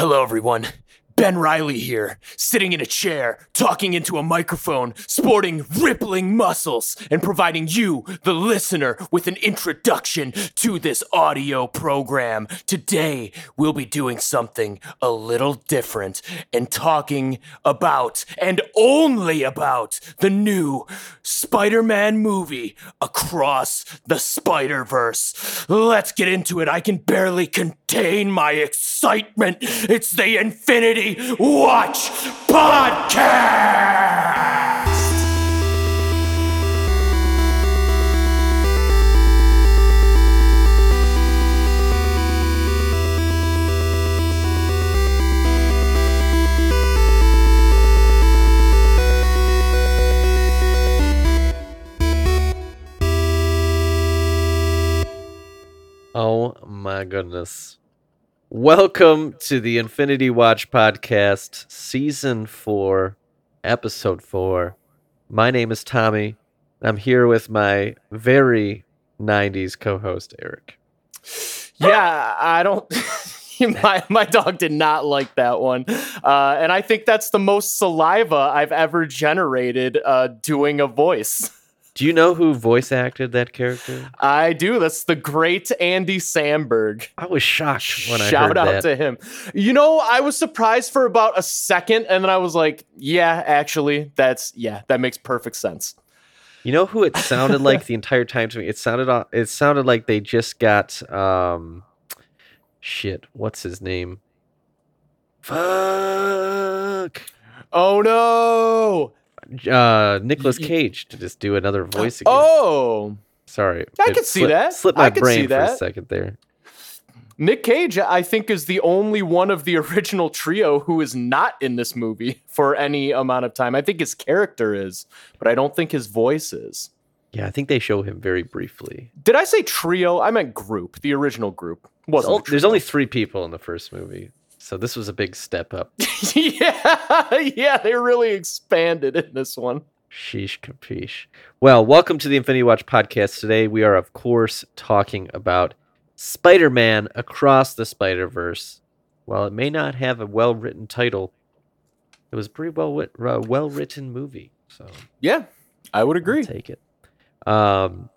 Hello, everyone. Ben Riley here, sitting in a chair, talking into a microphone, sporting rippling muscles, and providing you, the listener, with an introduction to this audio program. Today, we'll be doing something a little different and talking about, and only about, the new Spider Man movie, Across the Spider Verse. Let's get into it. I can barely contain my excitement. It's the Infinity Watch Podcast! Oh my goodness. Welcome to the Infinity Watch Podcast, Season 4, Episode 4. My name is Tommy. I'm here with my very 90s co host, Erik. Yeah, I don't. my my dog did not like that one, uh, and I think that's the most saliva I've ever generated uh, doing a voice. Do you know who voice acted that character? I do. That's the great Andy Samberg. I was shocked when I Shout out that. to him. You know, I was surprised for about a second, and then I was like, "Yeah, actually, that's yeah, that makes perfect sense." You know who it sounded like the entire time to me? It sounded it sounded like they just got um shit, what's his name? Fuck. Oh no! Uh Nicolas Y- Cage to just do another voice again. Oh, Sorry. I it could see slipped- that. Slipped my I could brain see for a second there. Nick Cage, I think, is the only one of the original trio who is not in this movie for any amount of time. I think his character is, but I don't think his voice is. Yeah, I think they show him very briefly. Did I say trio? I meant group, the original group. Wasn't There's only three people in the first movie, so this was a big step up. yeah, yeah, they really expanded in this one. Sheesh capiche. Well, welcome to the Infinity Watch podcast. Today we are, of course, talking about Spider Man Across the Spider Verse. While it may not have a well written title, it was a pretty well uh, well written movie. So Yeah, I would I'll agree. take it. Um,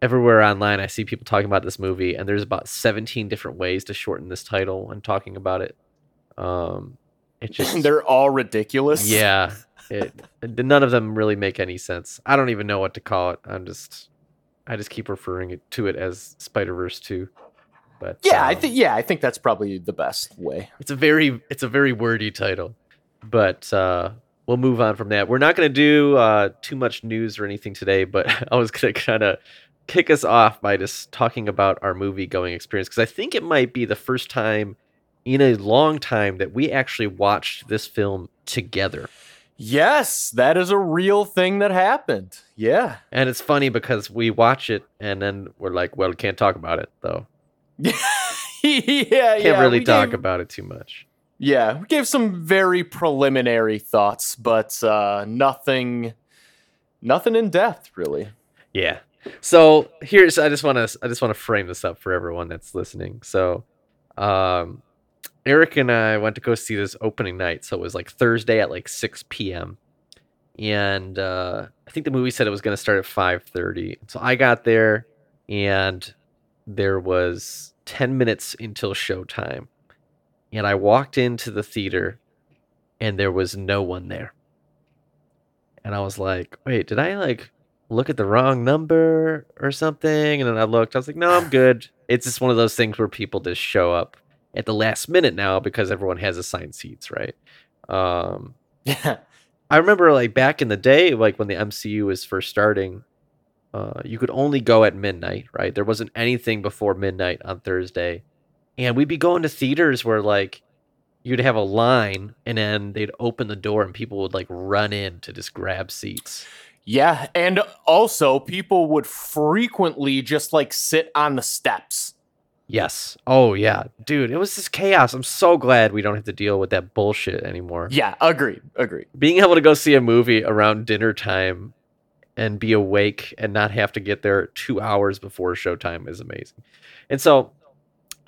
everywhere online, I see people talking about this movie, and there's about 17 different ways to shorten this title and talking about it. Um, it just They're all ridiculous. yeah, it, none of them really make any sense. I don't even know what to call it. I'm just, I just keep referring it, to it as Spider Verse Two. But Yeah, I um, think yeah, I think that's probably the best way. it's a very, it's a very wordy title. But uh, we'll move on from that. We're not going to do uh, too much news or anything today. But I was going to kind of kick us off by just talking about our movie going experience because I think it might be the first time in a long time that we actually watched this film together. Yes, that is a real thing that happened. Yeah. And it's funny because we watch it and then we're like, well, can't talk about it though. yeah, yeah. Can't yeah. really talk gave- about it too much. Yeah, we gave some very preliminary thoughts, but uh, nothing, nothing in depth, really. Yeah. So here's I just want to I just want to frame this up for everyone that's listening. So, um, Erik and I went to go see this opening night. So it was like Thursday at like 6 p.m. And uh, I think the movie said it was going to start at 5:30. So I got there, and there was 10 minutes until showtime. And I walked into the theater, and there was no one there. And I was like, wait, did I like look at the wrong number or something? And then I looked, I was like, no, I'm good. It's just one of those things where people just show up at the last minute now because everyone has assigned seats, right? Um, Yeah. I remember like back in the day, like when the MCU was first starting, uh, you could only go at midnight, right? There wasn't anything before midnight on Thursday. And we'd be going to theaters where like you'd have a line and then they'd open the door and people would like run in to just grab seats. Yeah, and also people would frequently just like sit on the steps. Yes. Oh yeah, dude, it was just chaos. I'm so glad we don't have to deal with that bullshit anymore. Yeah, agree, agree. Being able to go see a movie around dinner time and be awake and not have to get there 2 hours before showtime is amazing. And so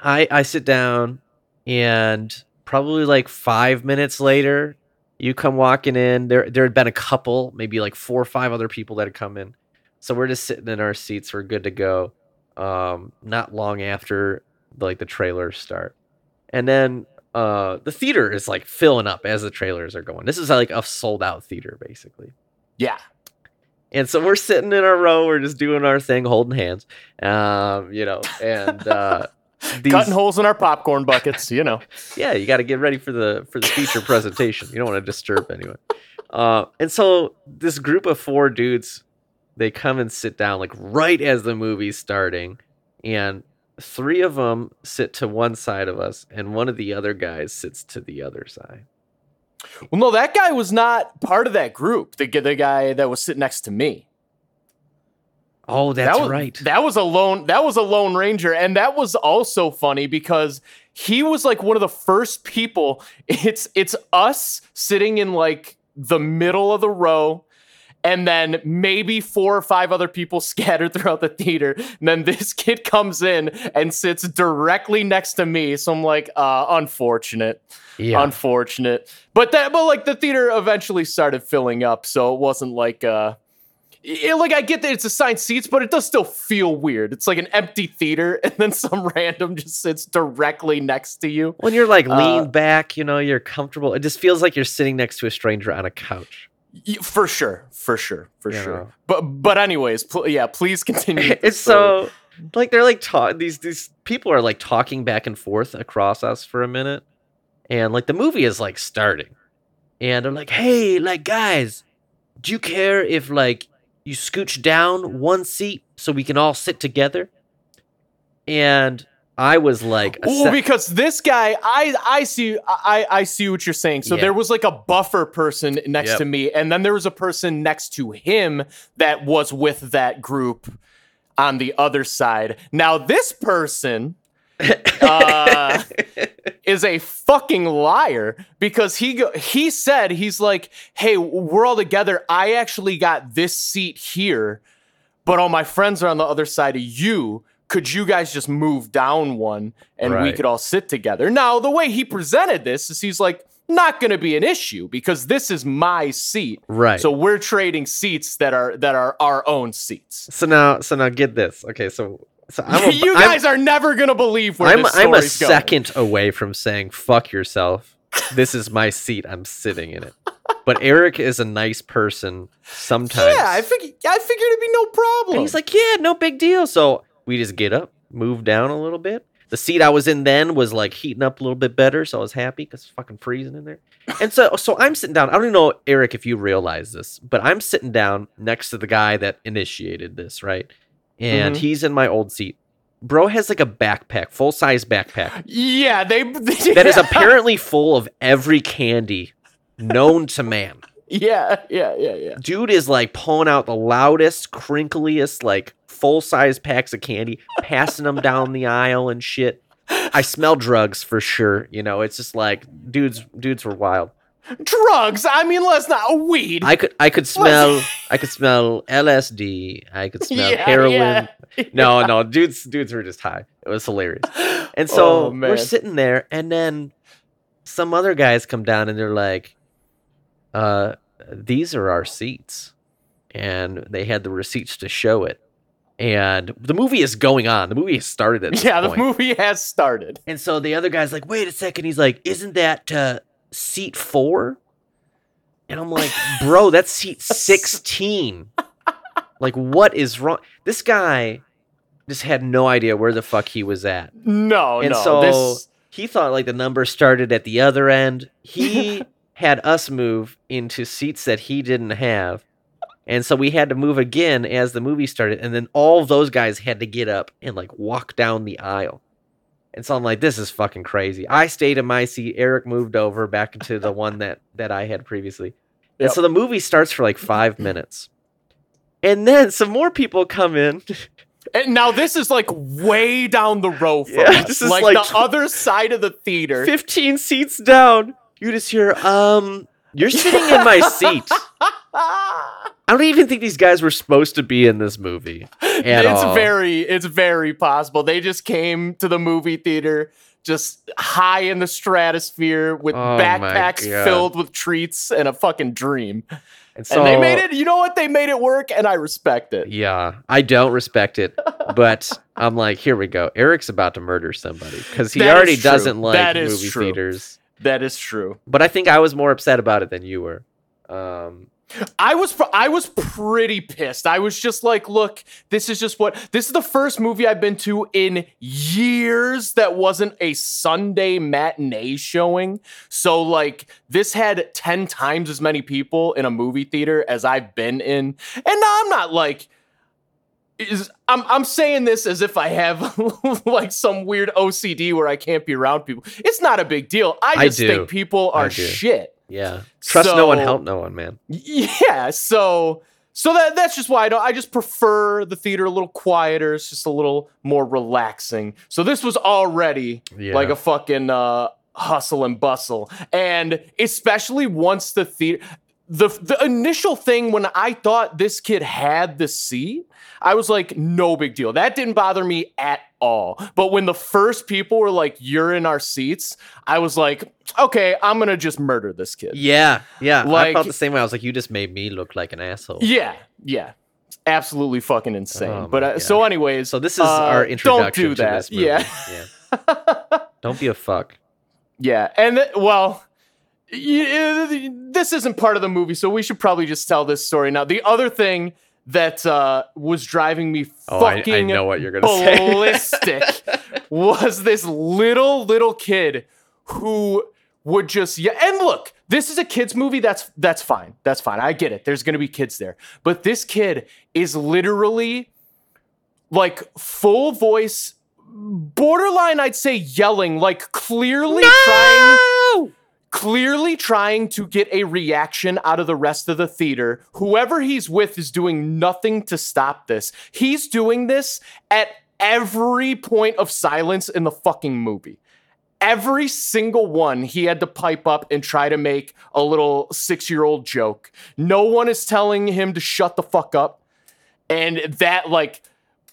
I I sit down and probably like five minutes later, you come walking in. There, there had been a couple, maybe like four or five other people that had come in. So we're just sitting in our seats. We're good to go. Um, not long after like the trailers start, and then uh, the theater is like filling up as the trailers are going. This is like a sold out theater basically. Yeah. And so we're sitting in our row, we're just doing our thing, holding hands, um, you know, and uh, these, Cutting holes in our popcorn buckets, you know. yeah, you got to get ready for the for the feature presentation. You don't want to disturb anyone. Uh, and so this group of four dudes, they come and sit down like right as the movie's starting, and three of them sit to one side of us, and one of the other guys sits to the other side. Well, no, that guy was not part of that group. The, the guy that was sitting next to me. Oh, that's that was, right. That was a lone. That was a lone ranger, and that was also funny because he was like one of the first people. It's it's us sitting in like the middle of the row, and then maybe four or five other people scattered throughout the theater. And then this kid comes in and sits directly next to me. So I'm like, uh, unfortunate, yeah. unfortunate. But that, but like the theater eventually started filling up, so it wasn't like uh it, like I get that it's assigned seats, but it does still feel weird. It's like an empty theater, and then some random just sits directly next to you. when you're like Uh, leaned back, you know, you're comfortable. It just feels like you're sitting next to a stranger on a couch. For sure, for sure, for sure. But but anyways, pl- yeah, please continue. it's story. so like they're like talk these these people are like talking back and forth across us for a minute and like the movie is like starting and i'm like hey like guys do you care if like you scooch down one seat so we can all sit together and i was like Well, because this guy, I I see I I see what you're saying. So Yeah. there was like a buffer person next Yep. to me, and then there was a person next to him that was with that group on the other side. Now this person uh, is a fucking liar because he go, he said he's like, "Hey, we're all together. I actually got this seat here, but all my friends are on the other side of you. Could you guys just move down one and we could all sit together?" Now, the way he presented this is he's like, "Not going to be an issue because this is my seat." right So we're trading seats that are that are our own seats. so now so now get this okay so so i'm a, you I'm- guys are never gonna believe where I'm this I'm a going. second away from saying fuck yourself. This is my seat. I'm sitting in it. But Erik is a nice person sometimes. Yeah, I figured. I figured it'd be no problem. and he's like, yeah, no big deal. So we just get up, move down a little bit. The seat I was in then was like heating up a little bit better, so I was happy because it's fucking freezing in there. And so, so I'm sitting down. I don't even know, Erik, if you realize this, but I'm sitting down next to the guy that initiated this, right? And Mhm. he's in my old seat. Bro has like a backpack, full size backpack yeah, they. they that is apparently full of every candy known to man. Yeah, yeah, yeah, yeah. Dude is like pulling out the loudest, crinkliest, like full size packs of candy, passing them down the aisle and shit. I smell drugs for sure. You know, it's just like dudes, dudes were wild. Drugs. I mean, let's not weed. I could, I could smell, I could smell LSD. I could smell Yeah, heroin. yeah. No, no, dudes, dudes were just high. It was hilarious. And so Oh, we're sitting there, and then some other guys come down and they're like, uh, these are our seats. And they had the receipts to show it. And the movie is going on. The movie has started at this Yeah, the movie has started. And so the other guy's like, wait a second. He's like, isn't that uh, seat four? And I'm like, bro, that's seat 16. like, what is wrong? This guy just had no idea where the fuck he was at. No, And no. so this, he thought like the number started at the other end. He had us move into seats that he didn't have. And so we had to move again as the movie started. And then all those guys had to get up and like walk down the aisle. And so I'm like, this is fucking crazy. I stayed in my seat. Erik moved over back into the one that that I had previously. And Yep. so the movie starts for like five minutes. And then some more people come in. and now this is like way down the row from Yeah, us. this is like, like the other side of the theater. 15 seats down. You just hear, um, you're sitting in my seat. I don't even think these guys were supposed to be in this movie. It's all. very it's very possible they just came to the movie theater just high in the stratosphere with Oh backpacks filled with treats and a fucking dream. And so and they made it, you know what? They made it work and I respect it. Yeah, I don't respect it, but I'm like, here we go. Erik's about to murder somebody because he That already doesn't like That is movie true. theaters. That is true. But I think I was more upset about it than you were. Um, I was I was pretty pissed. I was just like, look, this is just what this is the first movie I've been to in years that wasn't a Sunday matinee showing. So like this had 10 times as many people in a movie theater as I've been in. And I'm not like is I'm I'm saying this as if I have like some weird OCD where I can't be around people. It's not a big deal. I I just do. think people are shit. Yeah, trust no one, help no one, man. Yeah, so so that that's just why I don't I just prefer the theater a little quieter. It's just a little more relaxing. So this was already Yeah. like a fucking uh hustle and bustle. And especially once the theater the the initial thing when I thought this kid had the C, I was like, no big deal. That didn't bother me at all. But when the first people were like, you're in our seats, I was like, okay, I'm gonna just murder this kid. Yeah, yeah. I felt the same way. I was like, you just made me look like an asshole. Yeah, yeah. Absolutely fucking insane. Oh but uh, so, anyways, So this is uh, our introduction Don't do to that. Yeah, yeah. Don't be a fuck. yeah. And th- well, this isn't part of the movie, so we should probably just tell this story now. The other thing that uh, was driving me Oh, I, fucking I know what you're gonna say. ballistic was this little little kid who would just yeah and look this is a kids movie that's that's fine that's fine i get it there's gonna be kids there but this kid is literally like full voice borderline i'd say yelling like clearly trying clearly trying to get a reaction out of the rest of the theater. Whoever he's with is doing nothing to stop this. He's doing this at every point of silence in the fucking movie. Every single one, he had to pipe up and try to make a little six year old joke. No one is telling him to shut the fuck up. And that, like,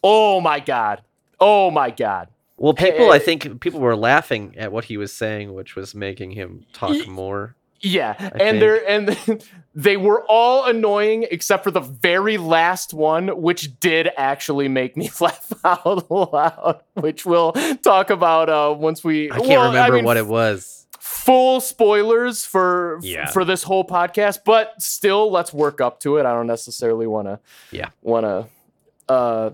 oh my God. Oh my God. Well, people, I think people were laughing at what he was saying, which was making him talk more. Yeah, think. and they're and they were all annoying except for the very last one, which did actually make me laugh out loud. Which we'll talk about uh, once we. I can't well, remember mean, what it was. Full spoilers for Yeah. for this whole podcast, but still, let's work up to it. I don't necessarily want to. Yeah. Want to. Uh,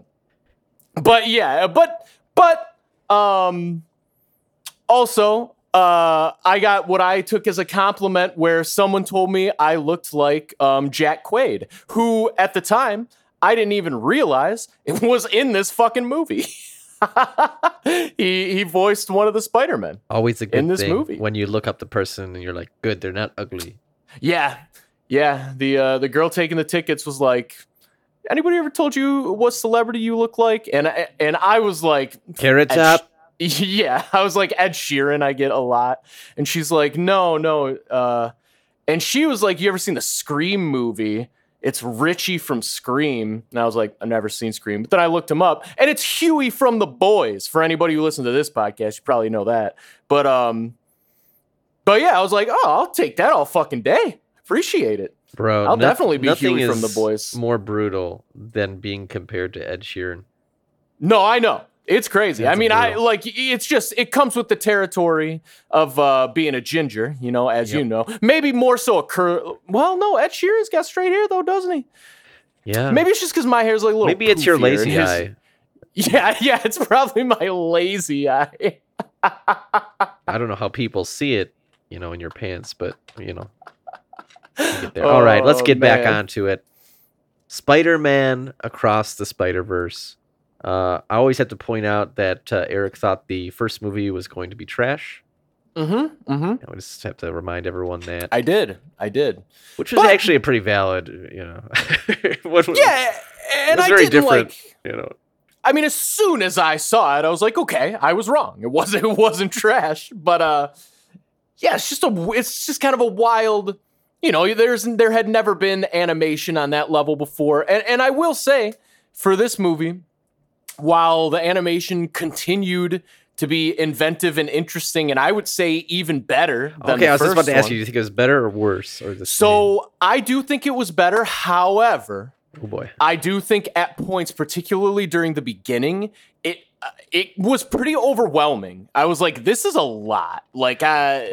but yeah, but but um, also uh, I got what I took as a compliment where someone told me I looked like um, Jack Quaid, who at the time I didn't even realize it was in this fucking movie. he he voiced one of the Spider-Men. Always a good in this thing movie. when you look up the person and you're like, good, they're not ugly. Yeah, yeah. The uh, the girl taking the tickets was like, "Anybody ever told you what celebrity you look like?" And I, and I was like, Carrot top. Yeah, I was like Ed Sheeran. I get a lot, and she's like, "No, no." Uh, and she was like, "You ever seen the Scream movie?" It's Richie from Scream. And I was like, I've never seen Scream. But then I looked him up, and it's Huey from The Boys. For anybody who listens to this podcast, you probably know that. But um, but yeah, I was like, oh, I'll take that all fucking day. Appreciate it. Bro, I'll noth- definitely be Huey from The Boys. More brutal than being compared to Ed Sheeran. No, I know. It's crazy. That's I mean, I like it's just it comes with the territory of uh being a ginger, you know, as you know. Maybe more so a cur well, no, Ed Sheeran's got straight hair though, doesn't he? Yeah. Maybe it's just because my hair's like a little Maybe it's your lazy his- eye. Yeah, yeah, it's probably my lazy eye. I don't know how people see it, you know, in your pants, but you know. Get. All right, let's Oh, get back man. onto it. Spider-Man Across the Spider-Verse. Uh, I always have to point out that uh, Eric thought the first movie was going to be trash. Mm-hmm. Mm-hmm. I just have to remind everyone that, I did. I did. which was but- actually a pretty valid, you know. what was- Yeah, and I very didn't different. like you know. I mean, as soon as I saw it, I was like, okay, I was wrong. It wasn't it wasn't trash, but uh, yeah, it's just a it's just kind of a wild, you know. There's there had never been animation on that level before, and and I will say for this movie, while the animation continued to be inventive and interesting, and I would say even better. Than Okay, I was just about to ask one. you, do you think it was better or worse or the same? So I do think it was better. However, oh boy, I do think at points, particularly during the beginning, it it was pretty overwhelming. I was like, "This is a lot." Like, uh,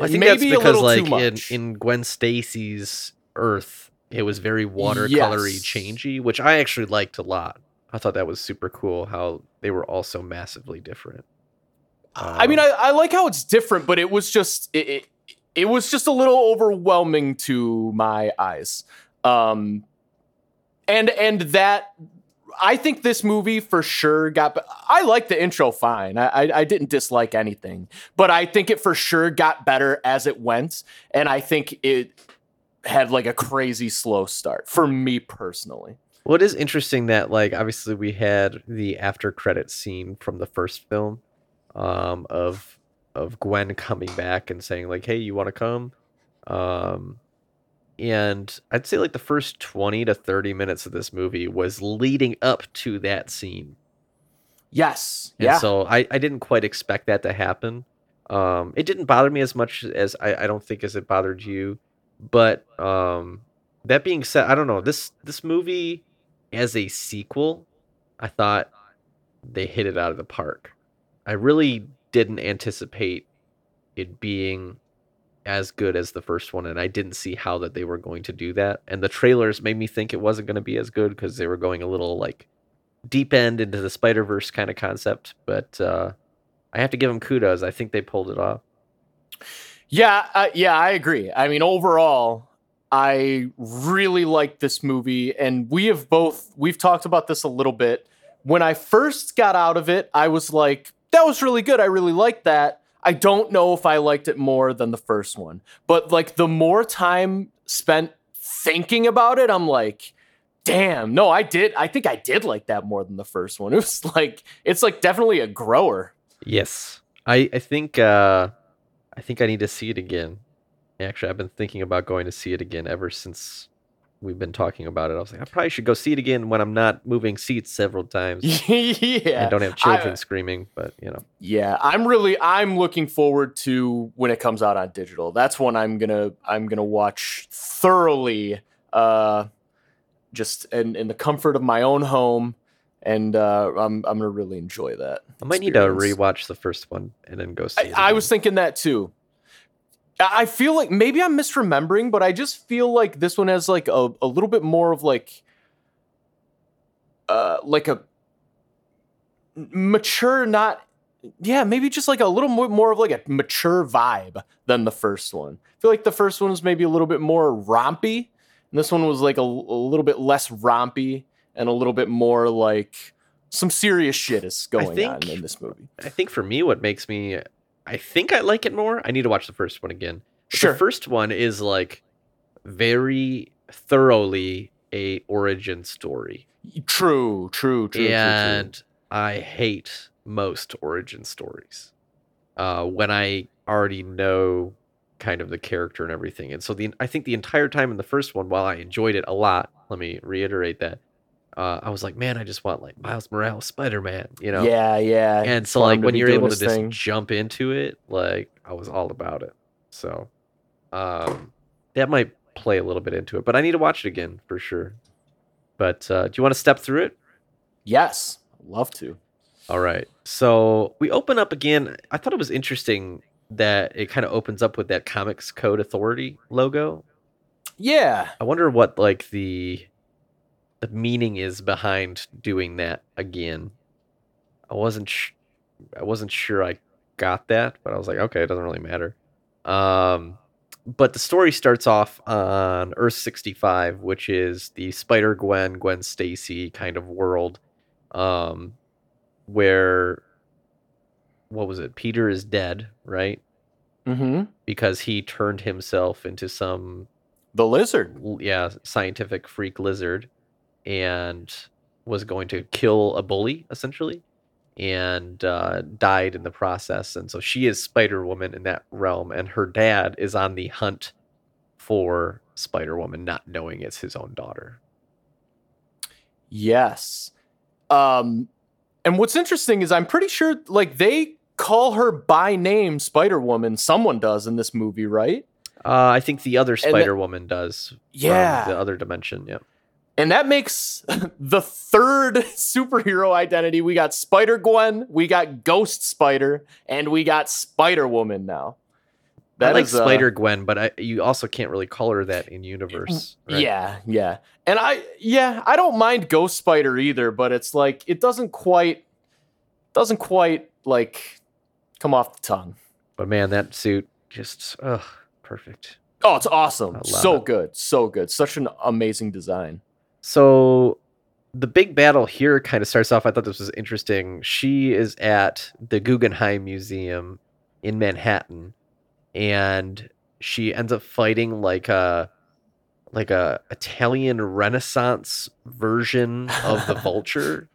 I think maybe that's a because little like too in much. in Gwen Stacy's Earth, it was very watercolory, Yes. changey, which I actually liked a lot. I thought that was super cool how they were all so massively different. I mean, Um, I, I like how it's different, but it was just it, it, it was just a little overwhelming to my eyes. Um, and and that I think this movie for sure got. I like the intro fine. I, I I didn't dislike anything, but I think it for sure got better as it went, and I think it had like a crazy slow start for me personally. Well, interesting that like obviously we had the after credit scene from the first film um of of Gwen coming back and saying like, "Hey, you want to come?" Um and I'd say like the first 20 to 30 minutes of this movie was leading up to that scene. Yes, And yeah, so I, I didn't quite expect that to happen. Um, it didn't bother me as much as I, I don't think as it bothered you. But um, that being said, I don't know this this movie as a sequel. I thought they hit it out of the park. I really didn't anticipate it being as good as the first one, and I didn't see how that they were going to do that. And the trailers made me think it wasn't going to be as good because they were going a little like deep end into the Spider Verse kind of concept. But uh, I have to give them kudos. I think they pulled it off. Yeah, uh, yeah, I agree. I mean, overall, I really like this movie, and we have both we've talked about this a little bit. When I first got out of it, I was like, "That was really good. I really liked that." I don't know if I liked it more than the first one, but like the more time spent thinking about it, I'm like, "Damn, no, I did. I think I did like that more than the first one." It was like it's like definitely a grower. Yes, I I think uh, I think I need to see it again. Actually, I've been thinking about going to see it again ever since we've been talking about it. I was like, I probably should go see it again when I'm not moving seats several times yeah, and don't have I- children screaming. But you know, Yeah, I'm really I'm looking forward to when it comes out on digital. That's when I'm gonna I'm gonna watch thoroughly, uh, just in, in the comfort of my own home, and uh, I'm I'm gonna really enjoy that. I might need to rewatch the first one and then go see. I, it I was thinking that too. I feel like maybe I'm misremembering, but I just feel like this one has like a, a little bit more of like uh like a mature not yeah, maybe just like a little more, more of like a mature vibe than the first one. I feel like the first one was maybe a little bit more rompy, and this one was like a, a little bit less rompy and a little bit more like some serious shit is going on in this movie. I think for me, what makes me, I think I like it more. I need to watch the first one again. But Sure. The first one is like very thoroughly a origin story, True, true, true, true, true. and I hate most origin stories uh, when I already know kind of the character and everything. And so the I think the entire time in the first one, while I enjoyed it a lot, let me reiterate that. Uh, I was like, man, I just want like Miles Morales, Spider Man, you know. Yeah, yeah. and so like when you're able to just thing. jump into it like i was all about it so um that might play a little bit into it but i need to watch it again for sure but uh do you want to step through it Yes, love to. all right so we open up again i thought it was interesting that it kind of opens up with that comics code authority logo Yeah, i wonder what like the the meaning is behind doing that again. I wasn't sh- i wasn't sure i got that but i was like okay it doesn't really matter. Um but the story starts off on earth 65 which is the spider gwen gwen stacy kind of world um where what was it? Peter is dead right? Mm-hmm. because he turned himself into some the lizard. yeah scientific freak lizard and was going to kill a bully essentially and uh, died in the process and so she is spider woman in that realm and her dad is on the hunt for spider woman not knowing it's his own daughter Yes. Um, and what's interesting is I'm pretty sure like they call her by name Spider Woman. Someone does in this movie, right? Uh, I think the other Spider Woman does. Yeah. the other dimension. Yeah. And that makes the third superhero identity. We got Spider Gwen, we got Ghost Spider, and we got Spider Woman now. I like is, uh, Spider Gwen, but I, you also can't really call her that in universe. right? Yeah, yeah. And I yeah, I don't mind Ghost Spider either, but it's like it doesn't quite doesn't quite like come off the tongue. But man, that suit just ugh, perfect. Oh, it's awesome. So it. good. So good. Such an amazing design. So the big battle here kind of starts off. I thought this was interesting. She is at the Guggenheim Museum in Manhattan, and she ends up fighting like a like a Italian Renaissance version of the Vulture.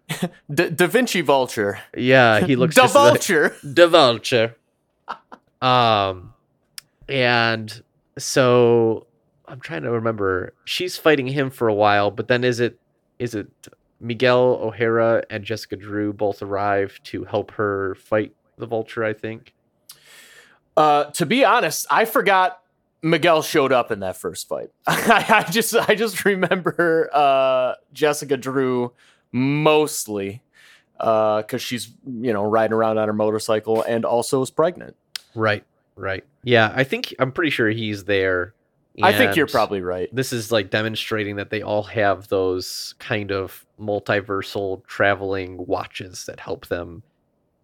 Da, da Vinci Vulture. Yeah, he looks Da just like- Vulture. the vulture. Um, and so I'm trying to remember. She's fighting him for a while, but then is it is it Miguel O'Hara and Jessica Drew both arrive to help her fight the vulture? I think. Uh, to be honest, I forgot Miguel showed up in that first fight. I, I just I just remember uh, Jessica Drew mostly because she's you know riding around on her motorcycle and also is pregnant. Right. Right. Yeah, I think I'm pretty sure he's there. I think you're probably right. this is like demonstrating that they all have those kind of multiversal traveling watches that help them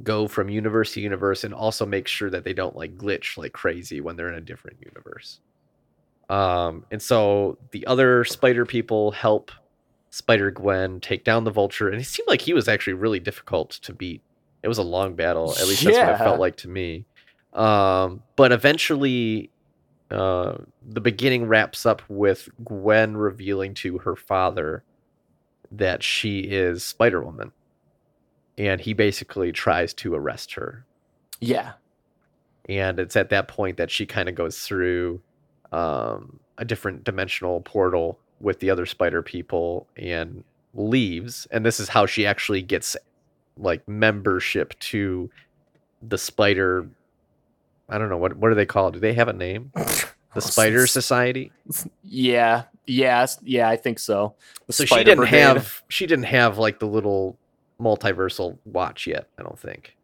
go from universe to universe and also make sure that they don't like glitch like crazy when they're in a different universe. Um, and so the other spider people help Spider Gwen take down the vulture, and it seemed like he was actually really difficult to beat. It was a long battle, at least that's what it felt like to me. Um, but eventually, uh, the beginning wraps up with Gwen revealing to her father that she is Spider Woman. And he basically tries to arrest her. Yeah. And it's at that point that she kind of goes through um, a different dimensional portal with the other spider people and leaves. And this is how she actually gets like membership to the spider. I don't know what what do they call it? Do they have a name? The Spider Society. Yeah. Yeah. Yeah. I think so. The So she didn't Brigade. have she didn't have like the little multiversal watch yet. I don't think.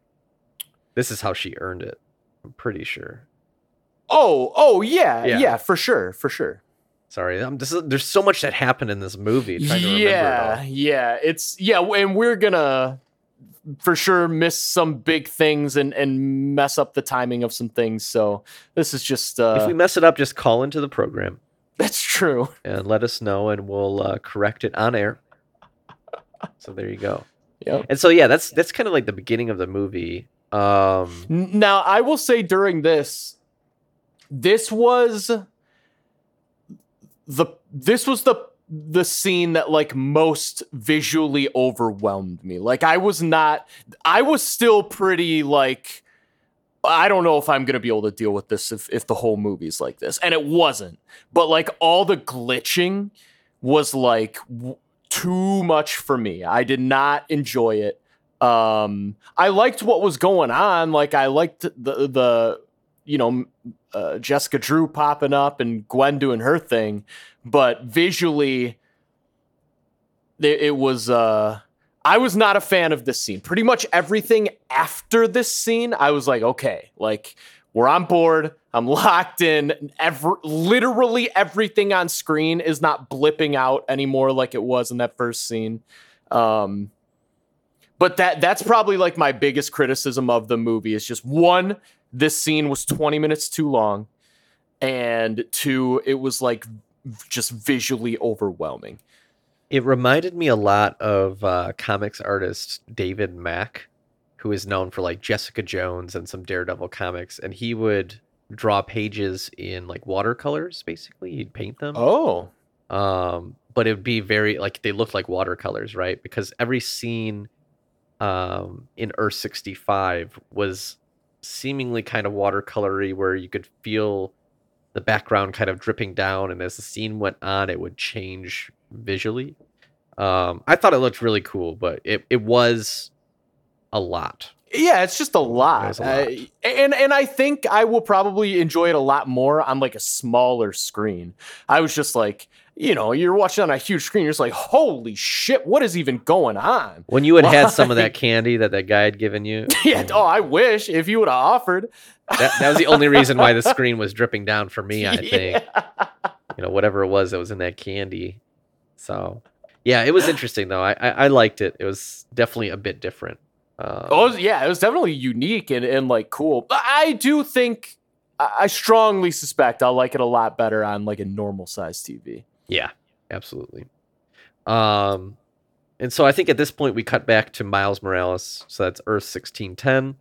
This is how she earned it. I'm pretty sure. Oh. Oh. Yeah. Yeah. Yeah. for sure. For sure. Sorry, I'm just, there's so much that happened in this movie. Remember it yeah. Yeah. It's yeah, and we're gonna for sure miss some big things and and mess up the timing of some things. So this is just uh if we mess it up, just call into the program that's true. and let us know, and we'll uh, correct it on air. So there you go. Yep. And so yeah, that's that's kind of like the beginning of the movie. Um, Now, I will say during this, this was the this was the the scene that like most visually overwhelmed me. Like I was not I was still pretty like I don't know if I'm going to be able to deal with this if if the whole movie's like this. And it wasn't. But like all the glitching was like w- too much for me. I did not enjoy it. Um I liked what was going on. Like I liked the the you know uh, Jessica Drew popping up and Gwen doing her thing, but visually it, it was uh I was not a fan of this scene. Pretty much everything after this scene, I was like, okay, like we're on board. I'm locked in. Every, literally everything on screen is not blipping out anymore like it was in that first scene. Um, but that that's probably like my biggest criticism of the movie is just one, this scene was 20 minutes too long, and two, it was like just visually overwhelming. It reminded me a lot of uh, comics artist David Mack, who is known for like Jessica Jones and some Daredevil comics, and he would draw pages in like watercolors. Basically, he'd paint them. Oh, Um, but it would be very like they looked like watercolors, right? Because every scene um, in Earth sixty five was seemingly kind of watercolory, where you could feel the background kind of dripping down, and as the scene went on, it would change visually. Um, I thought it looked really cool, but it, it was a lot. Yeah, it's just a lot. was a lot. Uh, and and I think I will probably enjoy it a lot more on like a smaller screen. I was just like, you know, you're watching on a huge screen, you're just like, holy shit, what is even going on? When you had had some of that candy that that guy had given you, yeah, oh, I wish if you would have offered. that, that was the only reason why the screen was dripping down for me. I think Yeah. you know whatever it was that was in that candy. So yeah, it was interesting though. I I, I liked it. It was definitely a bit different. Um, Oh, yeah, it was definitely unique and, and like cool. But I do think, I I strongly suspect I'll like it a lot better on like a normal size TV. Yeah, absolutely. Um, and so I think at this point we cut back to Miles Morales. So that's Earth sixteen ten.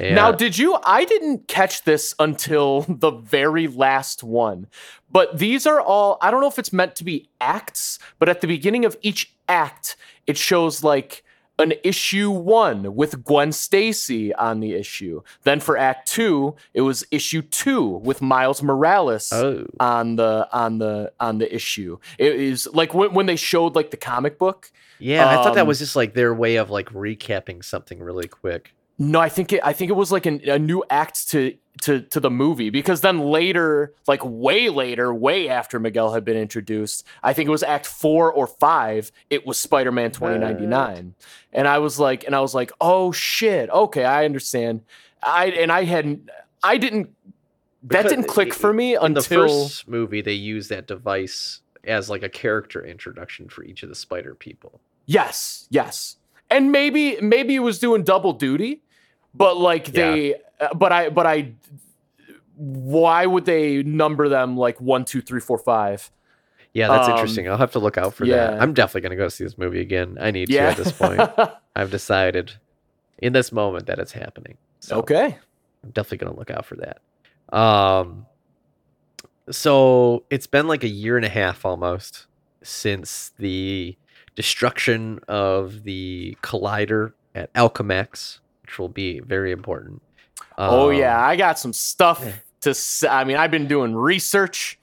Now, did you? I didn't catch this until the very last one. But these are all, I don't know if it's meant to be acts, but at the beginning of each act, it shows like an issue one with Gwen Stacy on the issue. Then for act two, it was issue two with Miles Morales oh on the on the on the issue. It is like when, when they showed like the comic book. yeah, I thought that um, was just like their way of like recapping something really quick. No, I think it, I think it was like an, a new act to to to the movie because then later, like way later, way after Miguel had been introduced, I think it was Act four or five. It was Spider Man twenty ninety nine, and I was like, and I was like, oh shit, okay, I understand. I and I hadn't, I didn't. That didn't click for me In the until first movie, they used that device as like a character introduction for each of the spider people. Yes, yes. And maybe maybe it was doing double duty, but like they uh, but I but I why would they number them like one, two, three, four, five? Yeah, that's Um, interesting. I'll have to look out for yeah. that. I'm definitely gonna go see this movie again. I need to at this point. I've decided in this moment that it's happening. So okay. I'm definitely gonna look out for that. Um so it's been like a year and a half almost since the destruction of the collider at Alchemax, which will be very important. oh Um, yeah, I got some stuff to say. I mean, I've been doing research.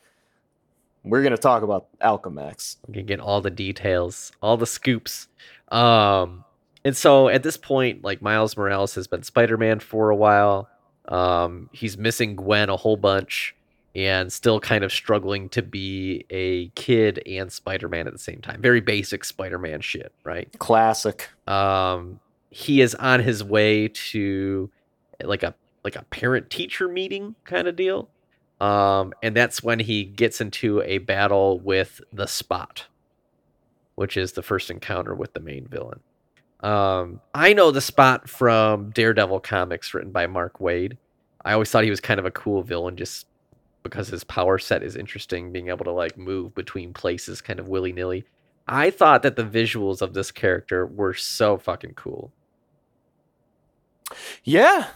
We're gonna talk about Alchemax. We can get all the details, all the scoops. Um, and so at this point, like Miles Morales has been Spider-Man for a while. Um, he's missing Gwen a whole bunch and still kind of struggling to be a kid and Spider-Man at the same time. Very basic Spider-Man shit, right? Classic. Um, he is on his way to like a like a parent teacher meeting kind of deal. Um, and that's when he gets into a battle with the Spot, which is the first encounter with the main villain. Um, I know the Spot from Daredevil comics written by Mark Waid. I always thought he was kind of a cool villain just because his power set is interesting, being able to like move between places kind of willy nilly. I thought that the visuals of this character were so fucking cool. Yeah.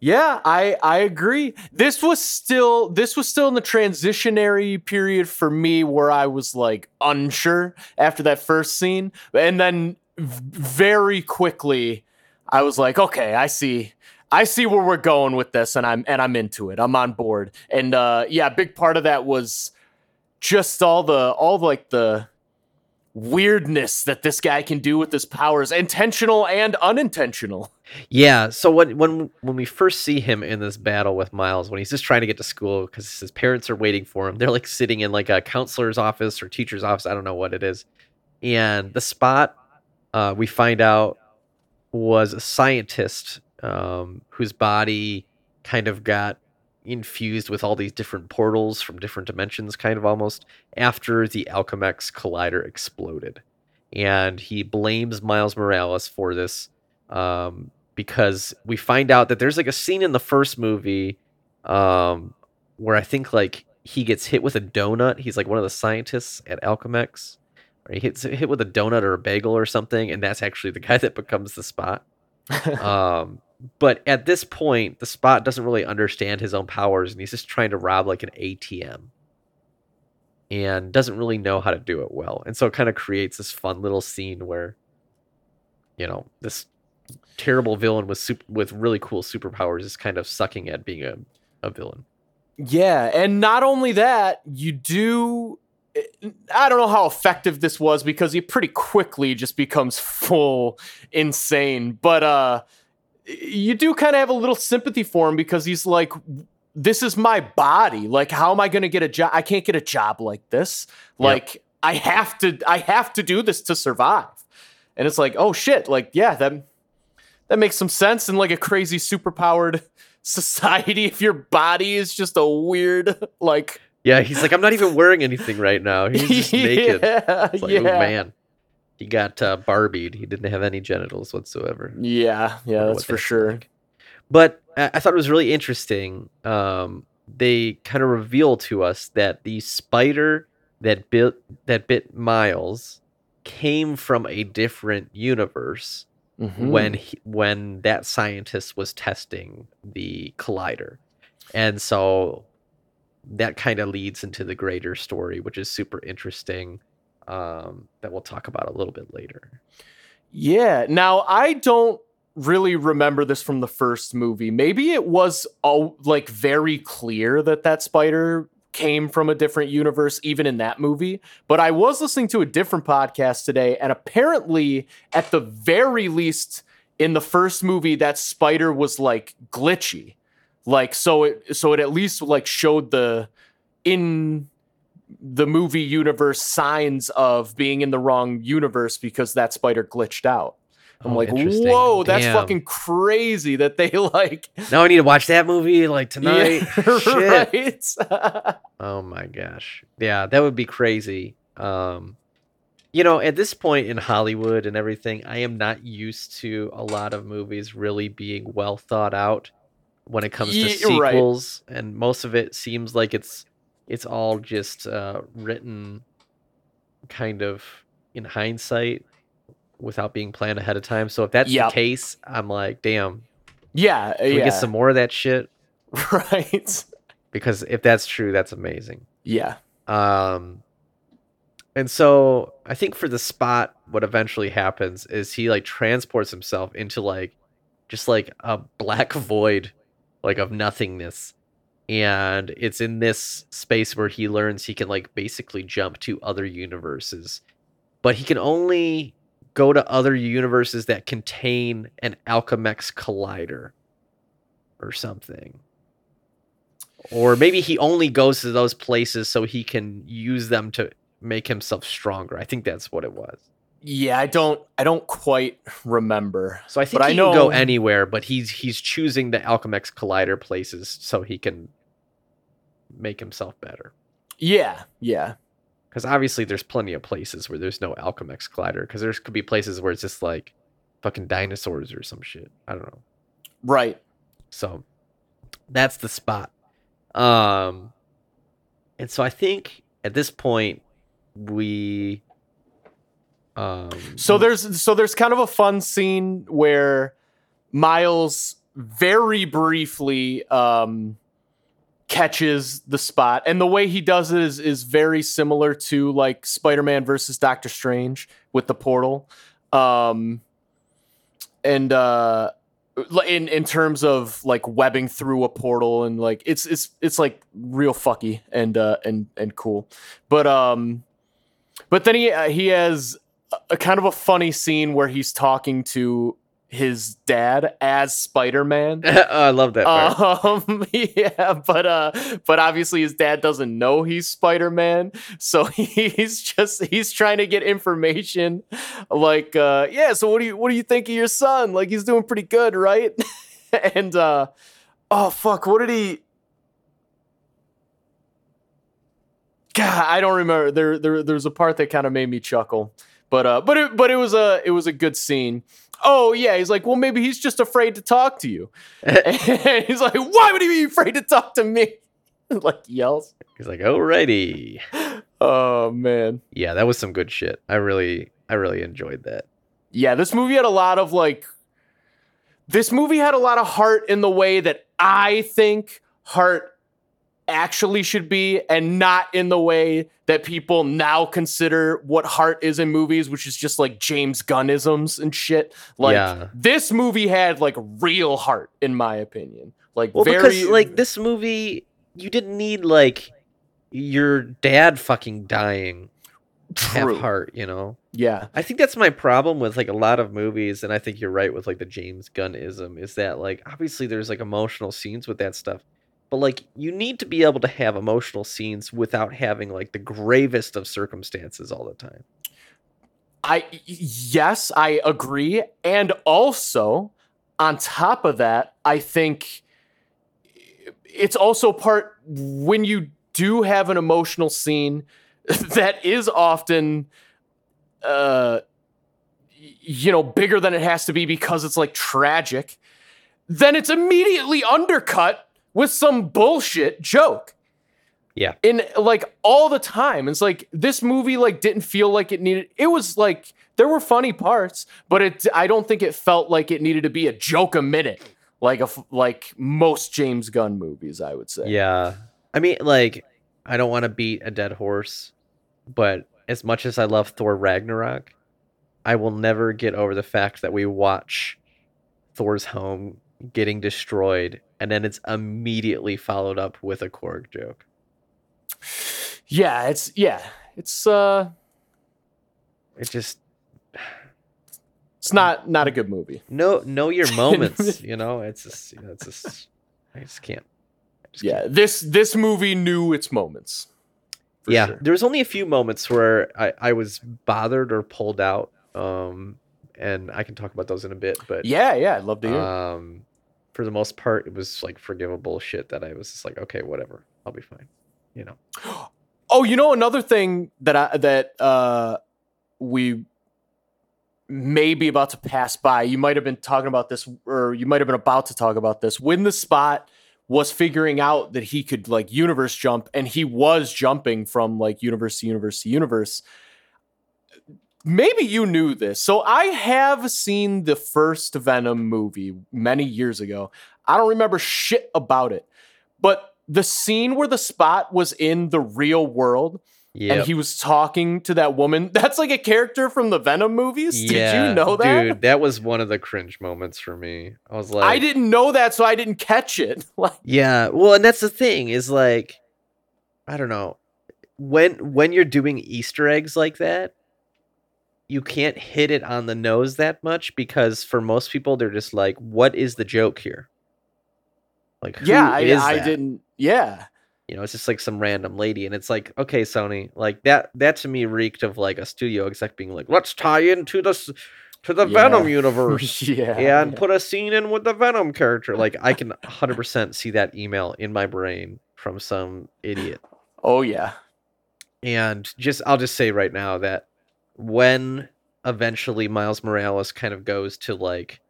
Yeah, I I agree. This was still this was still in the transitionary period for me where I was like unsure after that first scene and then very quickly I was like, "Okay, I see. I see where we're going with this and I'm and I'm into it. I'm on board." And uh yeah, a big part of that was just all the all like the weirdness that this guy can do with his powers, intentional and unintentional. Yeah, so when when when we first see him in this battle with Miles, when he's just trying to get to school because his parents are waiting for him, they're like sitting in like a counselor's office or teacher's office, I don't know what it is, and the spot uh, we find out was a scientist um, whose body kind of got infused with all these different portals from different dimensions, kind of almost after the Alchemax collider exploded, and he blames Miles Morales for this um, because we find out that there's like a scene in the first movie um, where I think like he gets hit with a donut. He's like one of the scientists at Alchemax. Or he gets hit with a donut or a bagel or something, and that's actually the guy that becomes the spot. um, but at this point, the spot doesn't really understand his own powers, and he's just trying to rob like an ATM, and doesn't really know how to do it well. And so it kind of creates this fun little scene where, you know, this terrible villain with sup- with really cool superpowers is kind of sucking at being a, a villain. Yeah, and not only that, you do. I don't know how effective this was because he pretty quickly just becomes full insane. But uh, you do kind of have a little sympathy for him because he's like this is my body like how am i going to get a job i can't get a job like this like i have to i have to do this to survive and it's like oh shit like yeah that that makes some sense in like a crazy superpowered society if your body is just a weird like Yeah, he's like, I'm not even wearing anything right now. He's just naked. yeah, like, oh, yeah. oh man. He got uh, Barbied. He didn't have any genitals whatsoever. yeah yeah that's for sure like. But I I thought it was really interesting. Um, they kind of reveal to us that the spider that bit that bit Miles came from a different universe Mhm. when he, when that scientist was testing the collider, and so that kind of leads into the greater story, which is super interesting. Um, that we'll talk about a little bit later. Yeah. Now I don't really remember this from the first movie. Maybe it was all like very clear that that spider came from a different universe even in that movie, but I was listening to a different podcast today and apparently at the very least in the first movie that spider was like glitchy. Like so it so it at least like showed the in the movie universe signs of being in the wrong universe because that spider glitched out. I'm Oh, like, whoa, that's Damn. fucking crazy that they like Now I need to watch that movie like tonight. Yeah, Shit. right? Oh my gosh. Yeah, that would be crazy. Um you know, at this point in Hollywood and everything, I am not used to a lot of movies really being well thought out when it comes to Ye- right. sequels and most of it seems like it's it's all just uh written kind of in hindsight without being planned ahead of time. So if that's Yep. the case, I'm like, damn, yeah, can we yeah, get some more of that shit? right. Because if that's true, that's amazing. Yeah, Um, and so I think for the spot, what eventually happens is he like transports himself into like just like a black void, like of nothingness. And it's in this space where he learns he can like basically jump to other universes, but he can only go to other universes that contain an Alchemax collider or something. Or maybe he only goes to those places so he can use them to make himself stronger. I think that's what it was. Yeah. I don't, I don't quite remember. So I think But I he can go anywhere, but he's he's choosing the Alchemax collider places so he can make himself better. Yeah, yeah, Because obviously there's plenty of places where there's no Alchemax collider. Because there's could be places where it's just like fucking dinosaurs or some shit. I don't know. right. So that's the spot. Um and so I think at this point we um So there's, so there's kind of a fun scene where Miles very briefly um, catches the spot, and the way he does it is is very similar to like Spider-Man versus Doctor Strange with the portal, um, and uh, in in terms of like webbing through a portal and like it's it's it's like real fucky and uh, and and cool, but um, but then he uh, he has a, kind of a funny scene where he's talking to his dad as Spider-Man. oh, I love that part. Um, yeah, but uh, but obviously his dad doesn't know he's Spider Man, so he's just he's trying to get information. Like, uh, yeah, so what do you what do you think of your son? Like, he's doing pretty good, right? and uh, oh fuck, what did he? God, I don't remember. There, there, there's a part that kind of made me chuckle, but uh, but it, but it was a it was a good scene. Oh yeah, he's like, well, maybe he's just afraid to talk to you. And he's like, why would he be afraid to talk to me? like yells. He's like, "Alrighty." Oh man. Yeah, that was some good shit. I really I really enjoyed that. Yeah, this movie had a lot of like this movie had a lot of heart in the way that I think heart actually should be and not in the way that people now consider what heart is in movies which is just like James Gunnisms and shit. Like Yeah. this movie had like real heart in my opinion. Like Well, very because like this movie, you didn't need like your dad fucking dying have heart, you know. Yeah. I think that's my problem with like a lot of movies, and I think you're right with like the James Gunnism is that like obviously there's like emotional scenes with that stuff, but like you need to be able to have emotional scenes without having like the gravest of circumstances all the time. i yes, I agree. And also, on top of that, I think it's also part when you do have an emotional scene that is often uh you know bigger than it has to be because it's like tragic then it's immediately undercut with some bullshit joke Yeah. in like all the time it's like this movie like didn't feel like it needed it was like there were funny parts but it i don't think it felt like it needed to be a joke a minute like a like most james gunn movies i would say Yeah. I mean, like, I don't want to beat a dead horse, but as much as I love Thor Ragnarok, I will never get over the fact that we watch Thor's home getting destroyed and then it's immediately followed up with a Korg joke. yeah it's yeah it's uh It just it's not not a good movie No, know your moments, you know? It's just you know, it's just I just can't. I just yeah can't. this this movie knew its moments yeah, sure. there was only a few moments where I, I was bothered or pulled out. Um and I can talk about those in a bit, but yeah yeah i'd love to hear Um, for the most part, it was like forgivable shit that I was just like, okay, whatever, I'll be fine. You know. Oh, you know another thing that I that uh we may be about to pass by. You might have been talking about this, or you might have been about to talk about this when the spot was figuring out that he could like universe jump, and he was jumping from like universe to universe to universe. Maybe you knew this. So I have seen the first Venom movie many years ago. I don't remember shit about it. But the scene where the spot was in the real world Yeah. and he was talking to that woman, that's like a character from the Venom movies. Did you know that? Dude, that was one of the cringe moments for me. I was like, I didn't know that, so I didn't catch it. Like, Yeah, well, and that's the thing is like, I don't know, when when you're doing Easter eggs like that, you can't hit it on the nose that much because for most people they're just like, what is the joke here? Like, yeah, I, I didn't. Yeah, you know it's just like some random lady and it's like okay sony like that that to me reeked of like a studio exec being like let's tie into this to the Yeah. venom universe yeah, and put a scene in with the venom character like i can 100% see that email in my brain from some idiot Oh yeah, and just i'll just say right now that when eventually miles morales kind of goes to like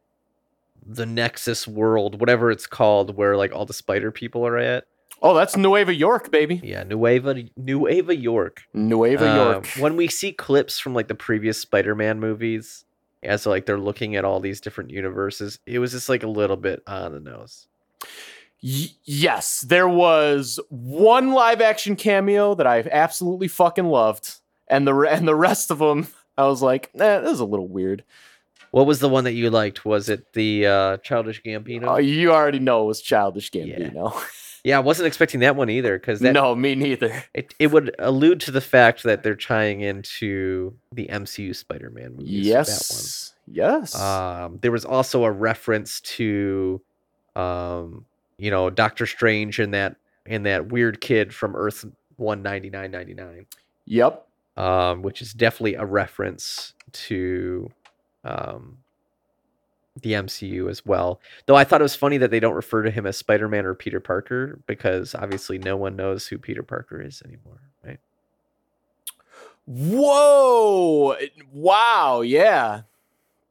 the nexus world whatever it's called where like all the spider people are at Oh, that's Nueva York, baby. yeah nueva nueva york Nueva Um, York. When we see clips from like the previous Spider-Man movies, as like they're looking at all these different universes, it was just like a little bit on the nose. Y- yes, there was one live action cameo that I absolutely fucking loved, and the and the rest of them, I was like, eh, this is a little weird. What was the one that you liked? Was it the uh, Childish Gambino? Oh, you already know it was childish Gambino. yeah, I wasn't expecting that one either because no, me neither. it, it would allude to the fact that they're tying into the MCU Spider-Man movies. Yes, yes. Um, there was also a reference to, um, you know, Doctor Strange and that and that weird kid from Earth one ninety nine ninety nine. yep. Um, which is definitely a reference to um, the MCU as well. Though I thought it was funny that they don't refer to him as Spider Man or Peter Parker because obviously no one knows who Peter Parker is anymore, right? Whoa! Wow! Yeah,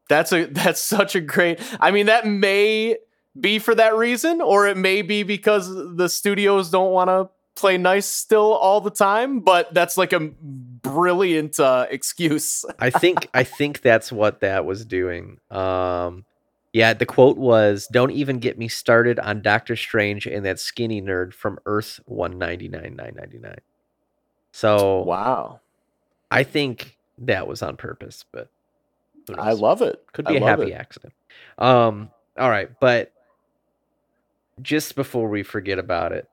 that's a that's such a great. I mean, that may be for that reason, or it may be because the studios don't want to play nice still all the time. But that's like a brilliant uh, excuse. I think I think that's what that was doing. Um, yeah, the quote was, "Don't even get me started on Doctor Strange and that skinny nerd from Earth one ninety nine nine ninety nine. So Wow! I think that was on purpose, but I love it. could be a happy it. accident. Um, all right, but just before we forget about it,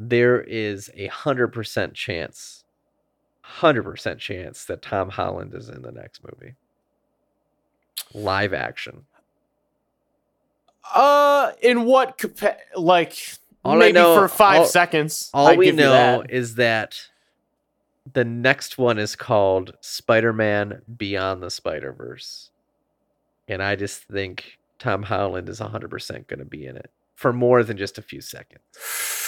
there is a hundred percent chance, hundred percent chance that Tom Holland is in the next movie. Live action. Uh, in what capa- like All maybe know- for five all- seconds? All I'd we know that. is that the next one is called Spider-Man Beyond the Spider-Verse. And I just think Tom Holland is 100% going to be in it for more than just a few seconds.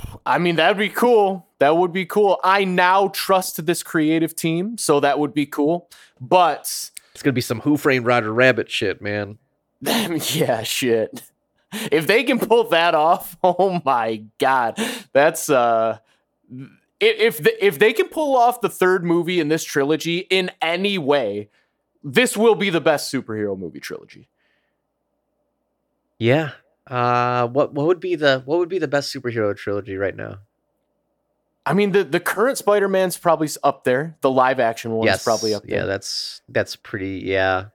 I mean, that'd be cool. That would be cool. I now trust this creative team, so that would be cool. But It's going to be some Who Framed Roger Rabbit shit, man. yeah, shit. If they can pull that off, oh my god, that's uh. If the, if they can pull off the third movie in this trilogy in any way, this will be the best superhero movie trilogy. Yeah. Uh what what would be the what would be the best superhero trilogy right now? I mean, the the current Spider Man's probably up there. The live action one is probably up there. Yeah, that's that's pretty yeah.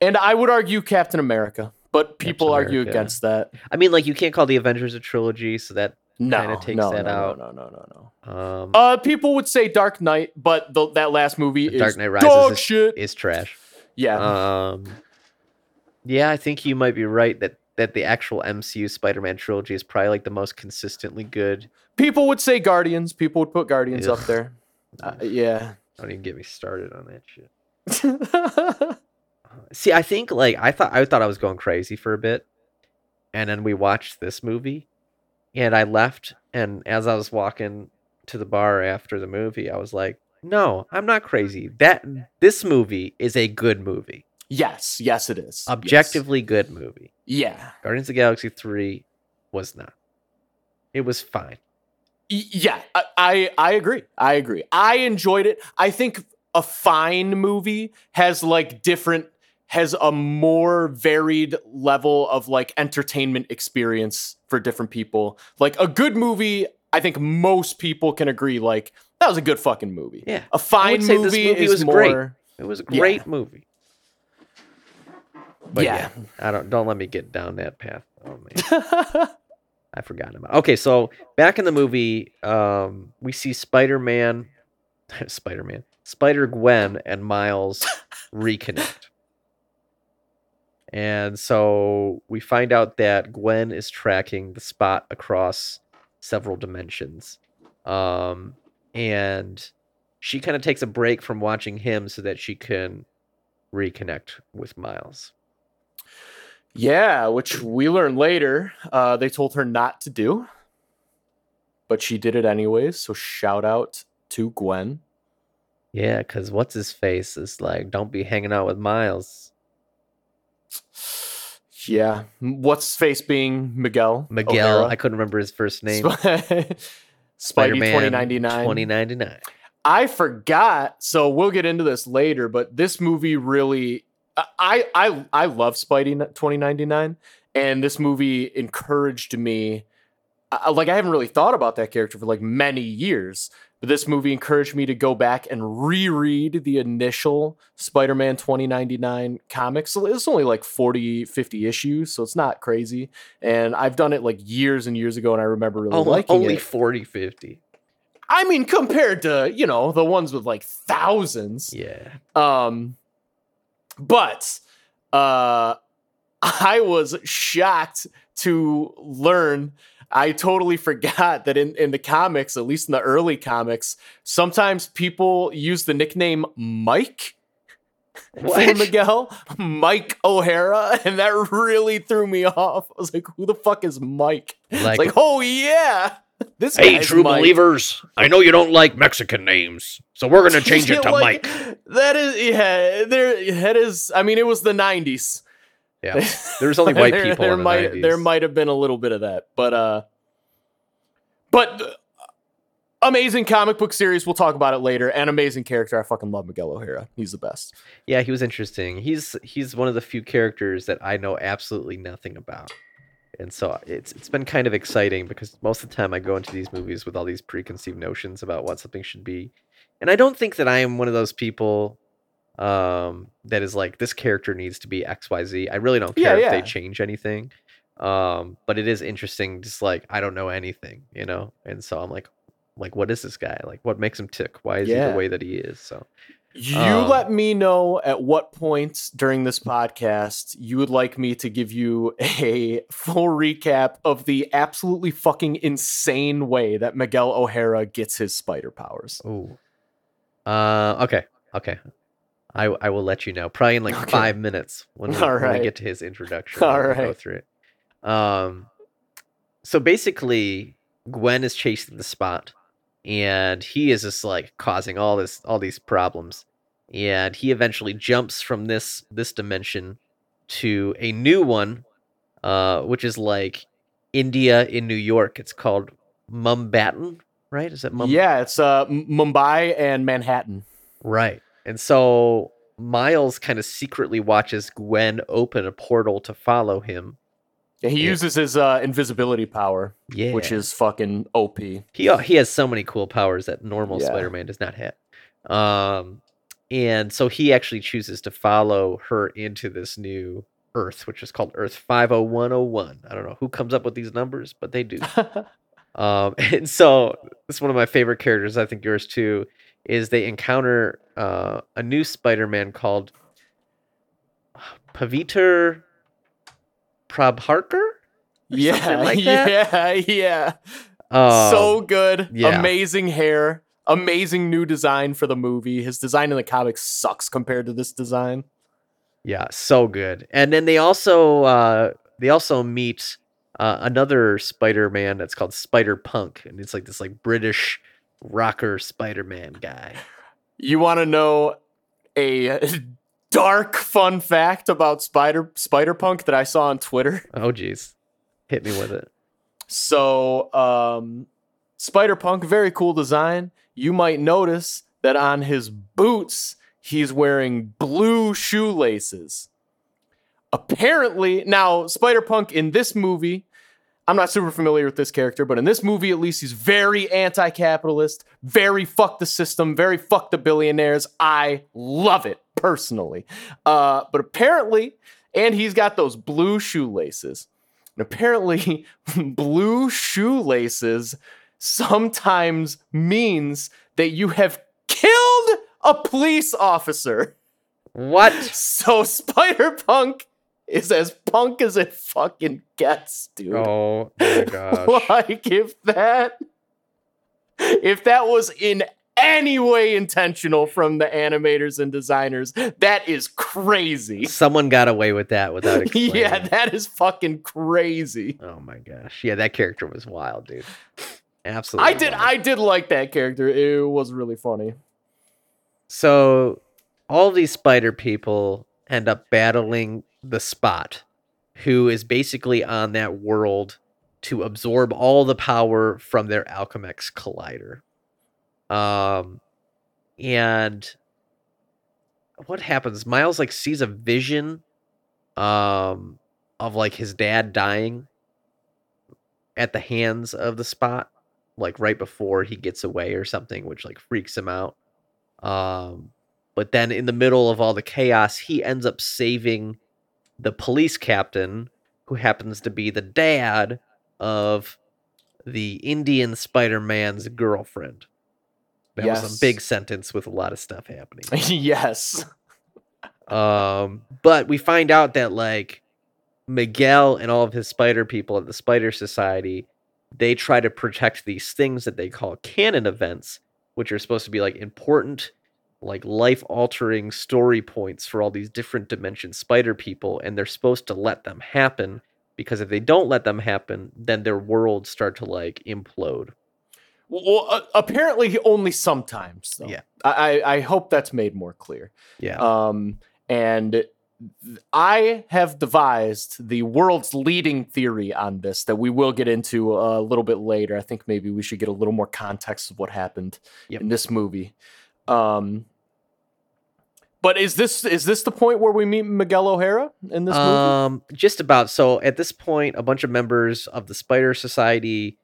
And I would argue Captain America, but people Captain argue America. against that. I mean like you can't call the Avengers a trilogy, so that No, Kinda takes no, that no, out. No, no, no, no, um no. Uh, people would say Dark Knight, but the, that last movie is Dark Knight Rises dog is- shit. is trash. yeah, Um, yeah, I think you might be right that that the actual MCU Spider-Man trilogy is probably like the most consistently good. people would say Guardians. People would put Guardians up there. Uh, yeah. Don't even get me started on that shit. See, I think like I thought I thought I was going crazy for a bit, and then we watched this movie, and I left, and as I was walking to the bar after the movie, I was like, "No, I'm not crazy. That this movie is a good movie, yes, yes, it is. Yes. objectively good movie." Yeah. Guardians of the Galaxy 3 was not. It was fine. Y- Yeah, I, I I agree. I agree. I enjoyed it. I think a fine movie has like different has a more varied level of like entertainment experience for different people. Like a good movie, I think most people can agree like that was a good fucking movie. Yeah. A fine movie, movie is was more great. It was a Yeah. great movie. But yeah. yeah. I don't don't let me get down that path. Oh man. I forgot about. Okay, so back in the movie, um, we see Spider-Man, Spider-Man, Spider-Gwen, and Miles reconnect. And so we find out that Gwen is tracking the spot across several dimensions. Um, and she kind of takes a break from watching him so that she can reconnect with Miles. Yeah, which we learn later. Uh, they told her not to do, but she did it anyways. So shout out to Gwen. Yeah, because what's his face is like, don't be hanging out with Miles. Yeah, what's his face being Miguel? Miguel, O'Hara? I couldn't remember his first name. Spidey Spider-Man 2099. 2099. I forgot. So we'll get into this later, but this movie really I I I love Spidey 2099 and this movie encouraged me I- like I haven't really thought about that character for like many years, but this movie encouraged me to go back and reread the initial Spider-Man 2099 comics. So It's only like 40 50 issues, so it's not crazy. And I've done it like years and years ago and I remember really Oh, liking only it. 40, 50. I mean, compared to you know the ones with like thousands. Yeah. Um, but uh, I was shocked to learn. I totally forgot that in, in the comics, at least in the early comics, sometimes people use the nickname Mike for Miguel, Mike O'Hara, and that really threw me off. I was like, "Who the fuck is Mike?" Like, like, "Oh yeah, this Hey, true Mike." believers, I know you don't like Mexican names, so we're gonna change it to Like, Mike. That is, yeah, there. That is. I mean, it was the '90s. yeah. There's only white there, people There in the might 90s. there might have been a little bit of that, but uh, but uh, amazing comic book series. We'll talk about it later. And amazing character. I fucking love Miguel O'Hara. He's the best. Yeah, he was interesting. He's he's one of the few characters that I know absolutely nothing about. And so it's it's been kind of exciting because most of the time I go into these movies with all these preconceived notions about what something should be. And I don't think that I am one of those people um that is like this character needs to be XYZ. I really don't Yeah, care if they change anything. Um but it is interesting just like I don't know anything, you know. And so I'm like like what is this guy? Like what makes him tick? Why is he the way that he is? So You Um, let me know at what point during this podcast you would like me to give you a full recap of the absolutely fucking insane way that Miguel O'Hara gets his spider powers. Ooh. Uh, okay, okay. I I will let you know. Probably in like Okay. five minutes when we, All when we get to his introduction. All we'll Go through it. Um, so basically, Gwen is chasing the spot, and he is just like causing all this all these problems, and he eventually jumps from this this dimension to a new one, uh, which is like India in New York. It's called Mumbattan, right? Is it Mum? yeah, it's uh, M- Mumbai and Manhattan. Right. And so Miles kind of secretly watches Gwen open a portal to follow him. Yeah, he Yeah. uses his uh, invisibility power, Yeah. which is fucking OP. he uh, he has so many cool powers that normal Yeah. Spider-Man does not have. Um and so he actually chooses to follow her into this new Earth, which is called Earth 50101. I don't know who comes up with these numbers, but they do. Um, and so it's one of my favorite characters. I think yours too. Is they encounter uh, a new Spider-Man called Pavitr Prabhakar. yeah, like yeah, yeah. Um, so good. yeah. Amazing hair. Amazing new design for the movie. His design in the comics sucks compared to this design. yeah, so good. And then they also uh, they also meet uh, another Spider-Man that's called Spider Punk, and it's like this like British rocker Spider-Man guy. You want to know a dark fun fact about Spider Spider Punk that I saw on Twitter? Oh geez, hit me with it. So, um, Spider Punk, very cool design. You might notice that on his boots, he's wearing blue shoelaces. Apparently, now, Spider Punk in this movie, I'm not super familiar with this character, but in this movie, at least, he's very anti capitalist, very fuck the system, very fuck the billionaires. I love it personally. Uh, but apparently, and he's got those blue shoelaces. And apparently, blue shoelaces sometimes means that you have killed a police officer. What? So Spider Punk is as punk as it fucking gets, dude. Oh my gosh. like if that if that was in any way intentional from the animators and designers, that is crazy. Someone got away with that without explaining. yeah, that is fucking crazy. Oh my gosh. Yeah, that character was wild, dude. Absolutely. I did wild. I did like that character. It was really funny. So all these spider people end up battling the spot, who is basically on that world to absorb all the power from their Alchemax collider. Um and what happens? Miles like sees a vision um of like his dad dying at the hands of the spot like right before he gets away or something which like freaks him out um but then in the middle of all the chaos he ends up saving the police captain who happens to be the dad of the indian spider-man's girlfriend that was a big sentence with a lot of stuff happening yes. um, but we find out that like Miguel and all of his spider people at the Spider Society, they try to protect these things that they call canon events, which are supposed to be like important, like life altering story points for all these different dimension spider people, and they're supposed to let them happen because if they don't let them happen, then their worlds start to like implode. Well, uh, apparently only sometimes. Though. Yeah. I, I hope that's made more clear. Yeah. Um, and I have devised the world's leading theory on this that we will get into a little bit later. I think maybe we should get a little more context of what happened Yep. in this movie. Um, but is this is this the point where we meet Miguel O'Hara in this movie? Um, just about. So at this point, a bunch of members of the Spider Society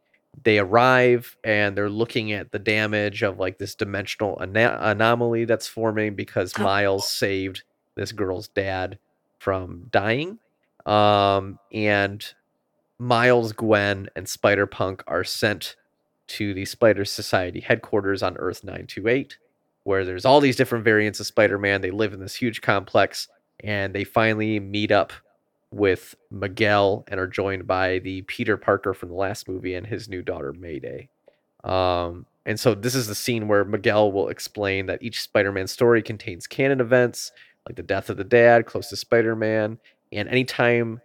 they arrive and they're looking at the damage of like this dimensional ana- anomaly that's forming because Miles saved this girl's dad from dying. Um, and Miles, Gwen, and Spider Punk are sent to the Spider Society headquarters on Earth 928, where there's all these different variants of Spider Man. They live in this huge complex, and they finally meet up with Miguel and are joined by the Peter Parker from the last movie and his new daughter Mayday. Um, and so this is the scene where Miguel will explain that each Spider-Man story contains canon events like the death of the dad, close to Spider-Man, and anytime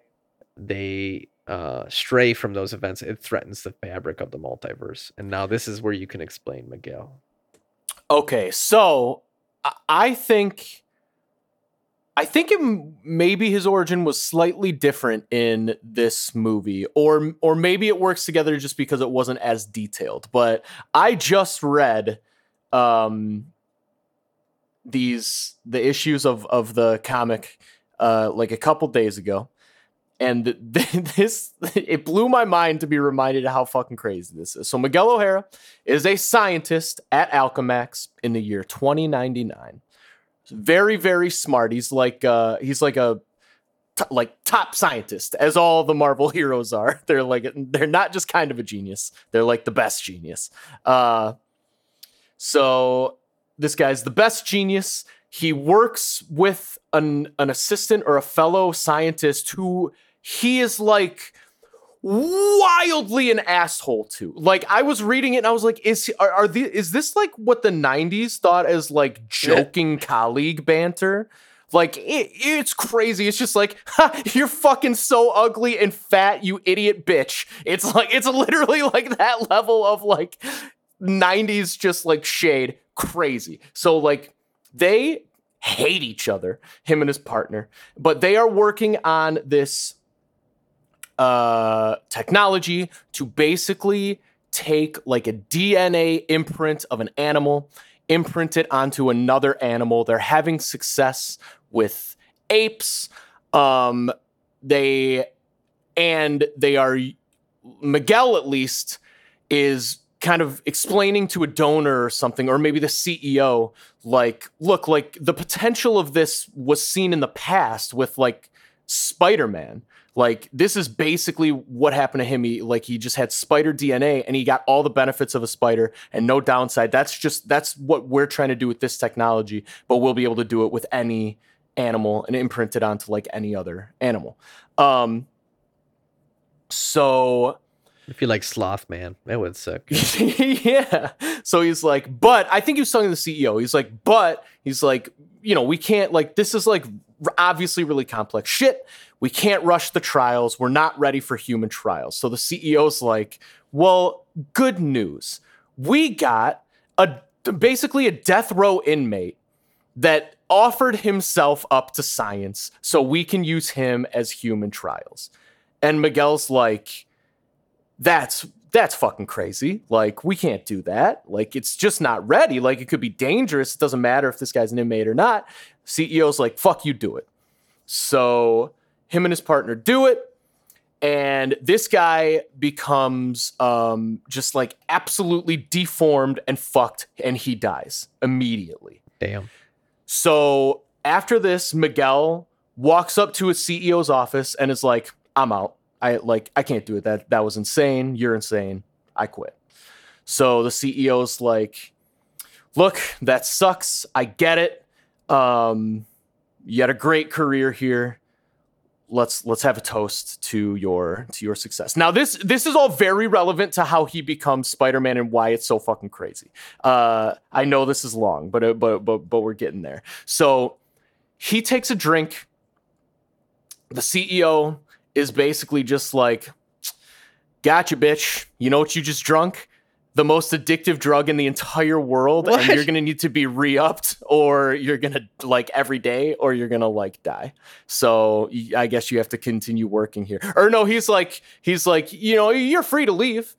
they uh, stray from those events, it threatens the fabric of the multiverse. And now this is where you can explain Miguel. Okay, so I- I think I think it, maybe his origin was slightly different in this movie, or or maybe it works together just because it wasn't as detailed. But I just read um, these the issues of of the comic uh, like a couple days ago, and this it blew my mind to be reminded of how fucking crazy this is. So Miguel O'Hara is a scientist at Alchemax in the year 2099 very very smart. He's like uh he's like a t- like top scientist as all the marvel heroes are. They're like they're not just kind of a genius. They're like the best genius. Uh so this guy's the best genius. He works with an an assistant or a fellow scientist who he is like wildly an asshole to. Like I was reading it and I was like, is are, are the is this like what the '90s thought as like joking colleague banter? Like it, it's crazy. It's just like ha, you're fucking so ugly and fat, you idiot bitch. It's like it's literally like that level of like '90s just like shade. Crazy. So like they hate each other, him and his partner, but they are working on this uh, technology to basically take like a DNA imprint of an animal, imprint it onto another animal. They're having success with apes. Um, they and they are Miguel at least is kind of explaining to a donor or something, or maybe the CEO, like, look, like the potential of this was seen in the past with like Spider-Man. Like this is basically what happened to him. He like he just had spider DNA and he got all the benefits of a spider and no downside. That's just that's what we're trying to do with this technology, but we'll be able to do it with any animal and imprint it onto like any other animal. Um so If you like Sloth Man, that would suck. yeah. So he's like, but I think he was telling the CEO, he's like, but he's like, you know, we can't like this is like obviously really complex shit. We can't rush the trials. We're not ready for human trials. So the CEO's like, well, good news. We got a basically a death row inmate that offered himself up to science so we can use him as human trials. And Miguel's like, that's that's fucking crazy. Like we can't do that. Like it's just not ready. Like it could be dangerous. It doesn't matter if this guy's an inmate or not. CEO's like, fuck you, do it. So him and his partner do it. And this guy becomes um, just like absolutely deformed and fucked, and he dies immediately. Damn. So after this, Miguel walks up to his CEO's office and is like, "I'm out. I like I can't do it. That that was insane. You're insane. I quit." So the CEO's like, "Look, that sucks. I get it. Um, you had a great career here. Let's let's have a toast to your to your success." Now this this is all very relevant to how he becomes Spider-Man and why it's so fucking crazy. Uh, I know this is long, but uh, but but but we're getting there. So he takes a drink. The CEO is basically just like, "Gotcha, bitch. You know what you just drunk? The most addictive drug in the entire world, and you're gonna need to be re-upped, or you're gonna like every day, or you're gonna like die. So i guess you have to continue working here. Or no, he's like, he's like, you know, you're free to leave,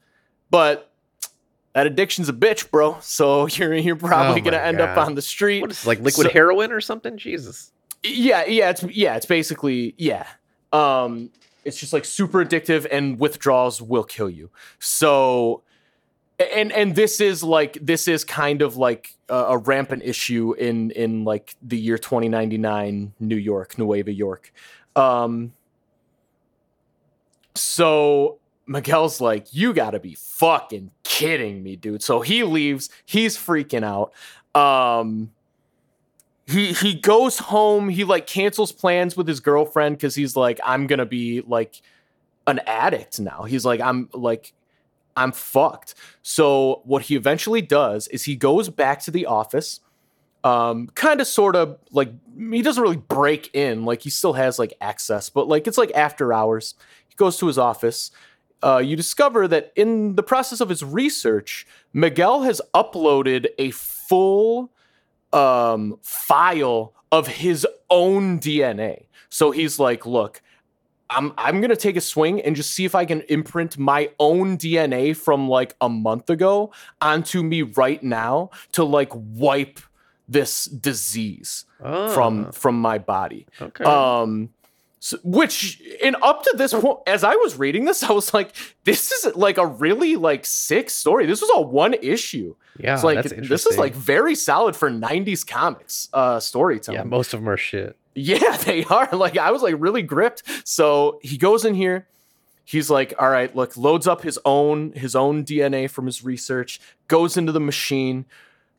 but." That addiction's a bitch, bro. So you're you're probably Oh gonna my end up on the street. What is this, like liquid So- heroin or something? Jesus. Yeah, yeah, it's yeah, it's basically yeah. Um it's just like super addictive and withdrawals will kill you. So and and this is like this is kind of like a, a rampant issue in in like the year 2099 New York, Nueva York. Um so Miguel's like, you gotta be fucking kidding me, dude. So he leaves. He's freaking out. Um, he he goes home. He like cancels plans with his girlfriend because he's like, I'm gonna be like an addict now. He's like, I'm like, I'm fucked. So what he eventually does is he goes back to the office. Um, kind of sort of like he doesn't really break in, like he still has like access, but like it's like after hours. He goes to his office. Uh, you discover that in the process of his research, Miguel has uploaded a full um, file of his own DNA. So he's like, look, I'm I'm gonna take a swing and just see if I can imprint my own DNA from like a month ago onto me right now to like wipe this disease from Oh, from my body. okay. Um, so, which in up to this point, as I was reading this, I was like, this is like a really like sick story. This was all one issue. yeah, it's like this is like very solid for '90s comics uh storytelling. yeah, most of them are shit. Yeah, they are. Like I was like really gripped. So he goes in here. He's like, all right, look, loads up his own his own DNA from his research, goes into the machine.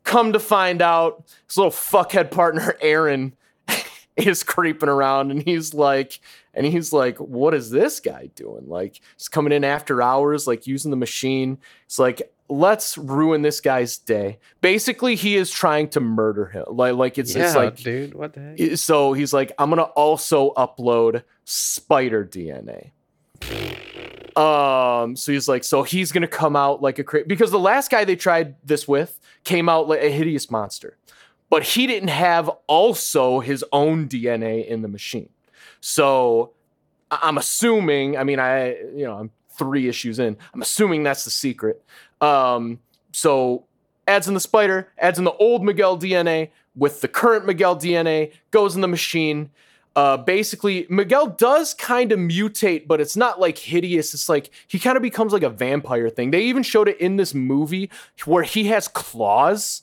Come to find out, his little fuckhead partner Aaron is creeping around and he's like and he's like what is this guy doing like he's coming in after hours like using the machine it's like let's ruin this guy's day. Basically he is trying to murder him. Like like it's yeah, it's like dude, what the heck? So he's like i'm gonna also upload spider dna um so he's like so he's gonna come out like a cra- because the last guy they tried this with came out like a hideous monster but he didn't have also his own dna in the machine. So i'm assuming i mean i you know i'm three issues in i'm assuming that's the secret um so adds in the spider adds in the old miguel dna with the current miguel dna goes in the machine uh, basically Miguel does kind of mutate, but it's not like hideous. It's like he kind of becomes like a vampire thing. They even showed it in this movie where he has claws.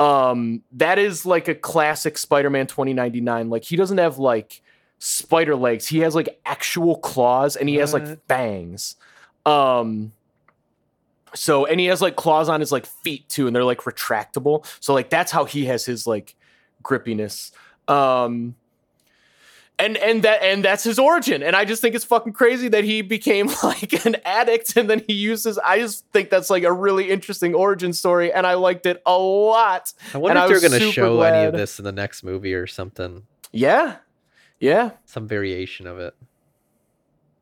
Um, that is like a classic Spider-Man 2099. Like he doesn't have like spider legs. He has like actual claws and he has like fangs. Um, so and he has like claws on his like feet too, and they're like retractable. So like that's how he has his like grippiness. Um, and and that and that's his origin and i just think it's fucking crazy that he became like an addict and then he uses i just think that's like a really interesting origin story and i liked it a lot I wonder and I if they're was gonna show any of this in the next movie or something, yeah yeah some variation of it.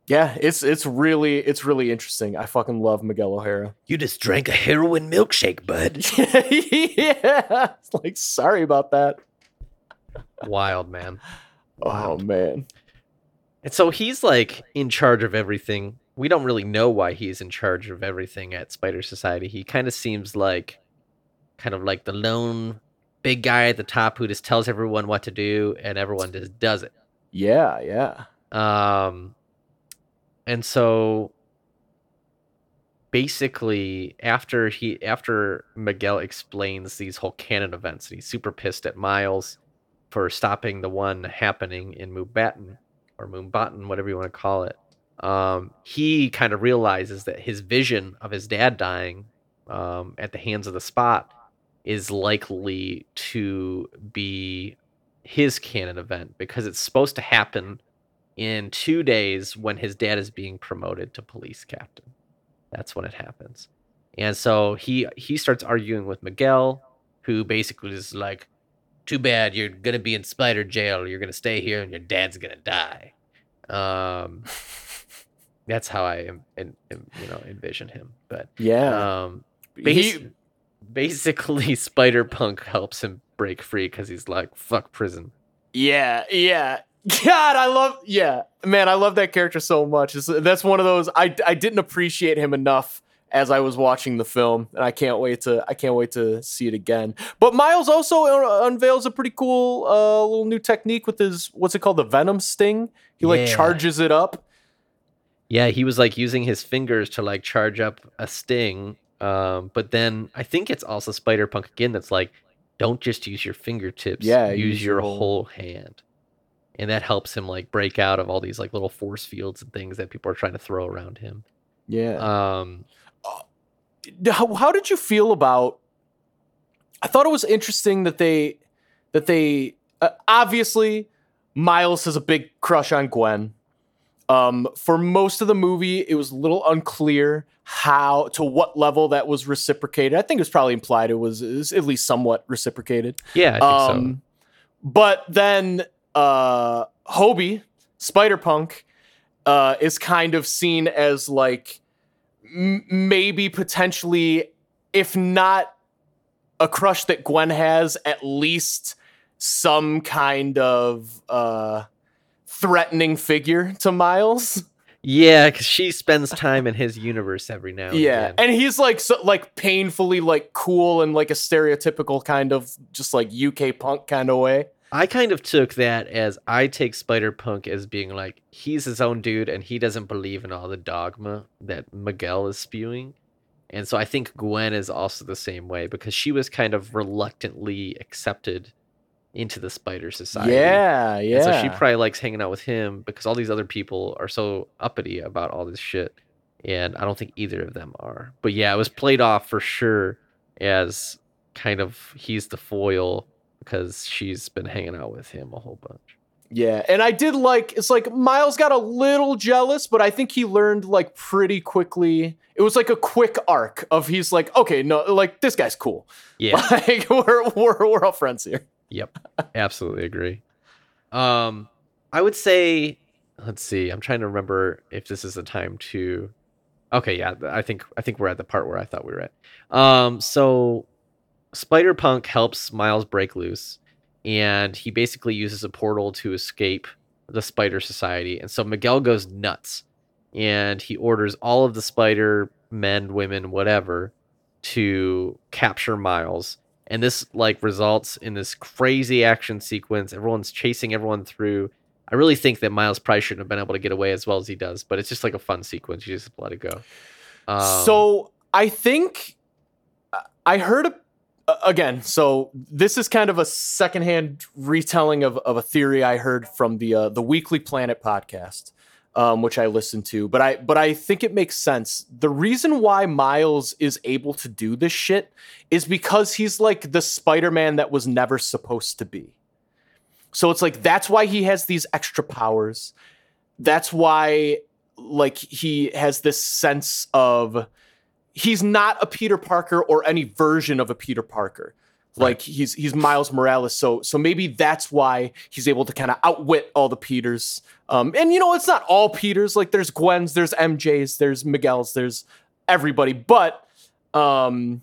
Yeah it's it's really it's really interesting i fucking love miguel o'hara You just drank a heroin milkshake, bud. yeah It's like sorry about that Wild man. oh man And so he's like in charge of everything. We don't really know why he's in charge of everything at Spider Society. He kind of seems like kind of like the lone big guy at the top who just tells everyone what to do and everyone just does it. yeah yeah Um and so basically after he after Miguel explains these whole canon events, and he's super pissed at Miles for stopping the one happening in Mubatten or Moonbatten, whatever you want to call it. Um, he kind of realizes that his vision of his dad dying um, at the hands of the spot is likely to be his canon event because it's supposed to happen in two days when his dad is being promoted to police captain. That's when it happens. And so he he starts arguing with Miguel, who basically is like, "Too bad you're gonna be in spider jail. You're gonna stay here, and your dad's gonna die." Um, that's how I am, in, in, you know, envision him. But yeah um, he, basically, Spider Punk helps him break free because he's like, "Fuck prison." Yeah, yeah. God, I love. Yeah, man, I love that character so much. It's, that's one of those I I didn't appreciate him enough as I was watching the film, and I can't wait to I can't wait to see it again. But Miles also unveils a pretty cool uh, little new technique with his what's it called, the Venom Sting. He like Yeah. charges it up. Yeah, he was like using his fingers to like charge up a sting. Um, but then I think it's also Spider Punk again that's like, don't just use your fingertips. Yeah, use, use your whole- hand. And that helps him like break out of all these like little force fields and things that people are trying to throw around him. Yeah. Um, how, how did you feel about i thought it was interesting that they that they uh, obviously miles has a big crush on gwen um, for most of the movie it was a little unclear how to what level that was reciprocated i think it was probably implied it was, it was at least somewhat reciprocated yeah, I think um, But then uh, Hobie, Spider Punk, uh, is kind of seen as like m- maybe potentially, if not a crush that Gwen has, at least some kind of uh, threatening figure to Miles. Yeah, because she spends time in his universe every now and Yeah, again. and he's like so, like painfully like cool and like a stereotypical kind of just like UK punk kind of way. I kind of took that as I take Spider Punk as being like he's his own dude and he doesn't believe in all the dogma that Miguel is spewing. And so I think Gwen is also the same way because she was kind of reluctantly accepted into the spider society. Yeah, yeah. And so she probably likes hanging out with him because all these other people are so uppity about all this shit. And I don't think either of them are. But yeah, it was played off for sure as kind of he's the foil because she's been hanging out with him a whole bunch. Yeah, and I did like it's like Miles got a little jealous, but I think he learned like pretty quickly. It was like a quick arc of he's like, okay, no, like this guy's cool. Yeah. Like we're we're we're all friends here. Yep. Absolutely agree. Um I would say let's see. I'm trying to remember if this is the time to Okay, yeah, I think I think we're at the part where I thought we were at. Um so Spider Punk helps Miles break loose and he basically uses a portal to escape the Spider Society. And so Miguel goes nuts and he orders all of the spider men, women, whatever to capture Miles and this like results in this crazy action sequence. Everyone's chasing everyone through. I really think that Miles probably shouldn't have been able to get away as well as he does, but it's just like a fun sequence. You just let it go. Um, so I think I heard a, again. So this is kind of a secondhand retelling of, of a theory I heard from the uh, the Weekly Planet podcast, um, which I listened to. But I but I think it makes sense. The reason why Miles is able to do this shit is because he's like the Spider Man that was never supposed to be. So it's like that's why he has these extra powers. That's why like he has this sense of he's not a Peter Parker or any version of a Peter Parker. Like he's he's Miles Morales, so so maybe that's why he's able to kind of outwit all the Peters. Um, and you know, it's not all Peters. Like there's Gwen's, there's MJ's, there's Miguel's, there's everybody. But um,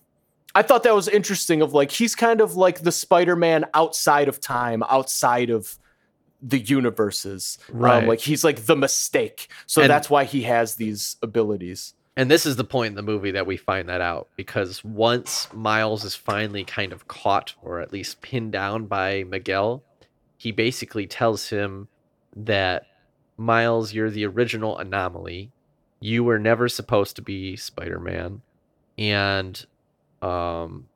I thought that was interesting. Of like he's kind of like the Spider-Man outside of time, outside of the universes. Right. Um, like he's like the mistake. So And- that's why he has these abilities. And this is the point in the movie that we find that out because once Miles is finally kind of caught or at least pinned down by Miguel, he basically tells him that Miles, you're the original anomaly. You were never supposed to be Spider-Man, and um,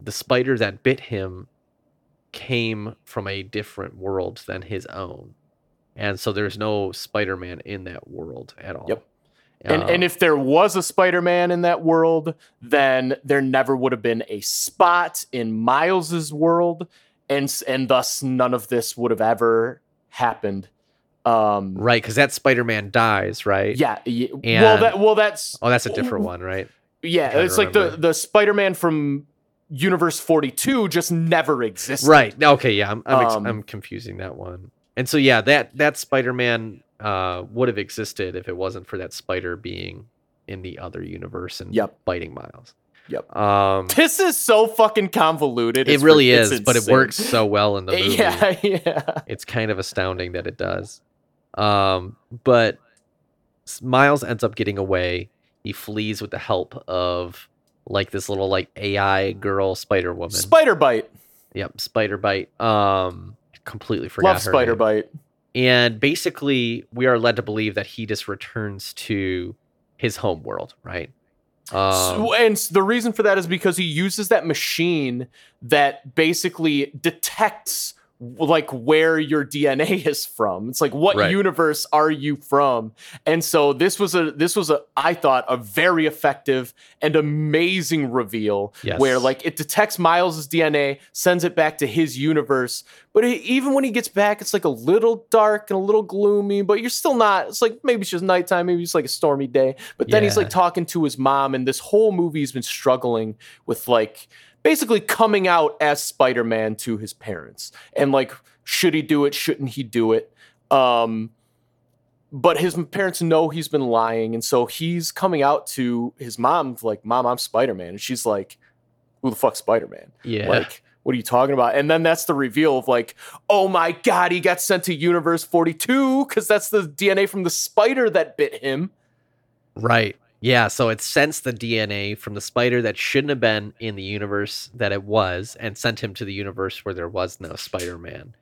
the spider that bit him came from a different world than his own, and so there's no Spider-Man in that world at all. Yep. And and if there was a Spider-Man in that world, then there never would have been a spot in Miles's world, and and thus none of this would have ever happened. Um, Right, because that Spider-Man dies, right? Yeah. y- well, that well, that's Oh, that's a different one, right? yeah. It's like the the Spider-Man from Universe Forty Two just never existed. Right. Okay. Yeah. I'm I'm, ex- Um, I'm confusing that one. And so yeah, that that Spider-Man uh, would have existed if it wasn't for that spider being in the other universe and Yep. biting Miles. Yep. Um, This is so fucking convoluted. it It's really ri- is, but it works so well in the movie. Yeah, yeah. It's kind of astounding that it does. Um, but Miles ends up getting away. He flees with the help of like this little like AI girl Spider Woman. Spider Byte. Yep, Spider Byte. Um, completely forgot Love her Spider name. Bite. And basically, we are led to believe that he just returns to his home world, right? Um, So- and the reason for that is because he uses that machine that basically detects like where your DNA is from. It's like what Right. universe are you from? And so this was a this was a I thought a very effective and amazing reveal Yes. where like it detects Miles's DNA, sends it back to his universe. But he, even when he gets back, it's like a little dark and a little gloomy. But you're still not. It's like maybe it's just nighttime, maybe it's like a stormy day. But then he's like talking to his mom, and this whole movie's been struggling with like basically coming out as Spider-Man to his parents and like should he do it? Shouldn't he do it? Um but his parents know he's been lying and so he's coming out to his mom like mom I'm Spider-Man and she's like who the fuck's Spider-Man? Yeah. like what are you talking about? And then that's the reveal of like oh my god he got sent to universe 42 cuz that's the DNA from the spider that bit him. Right. Yeah, so it sensed the DNA from the spider that shouldn't have been in the universe that it was and sent him to the universe where there was no Spider-Man.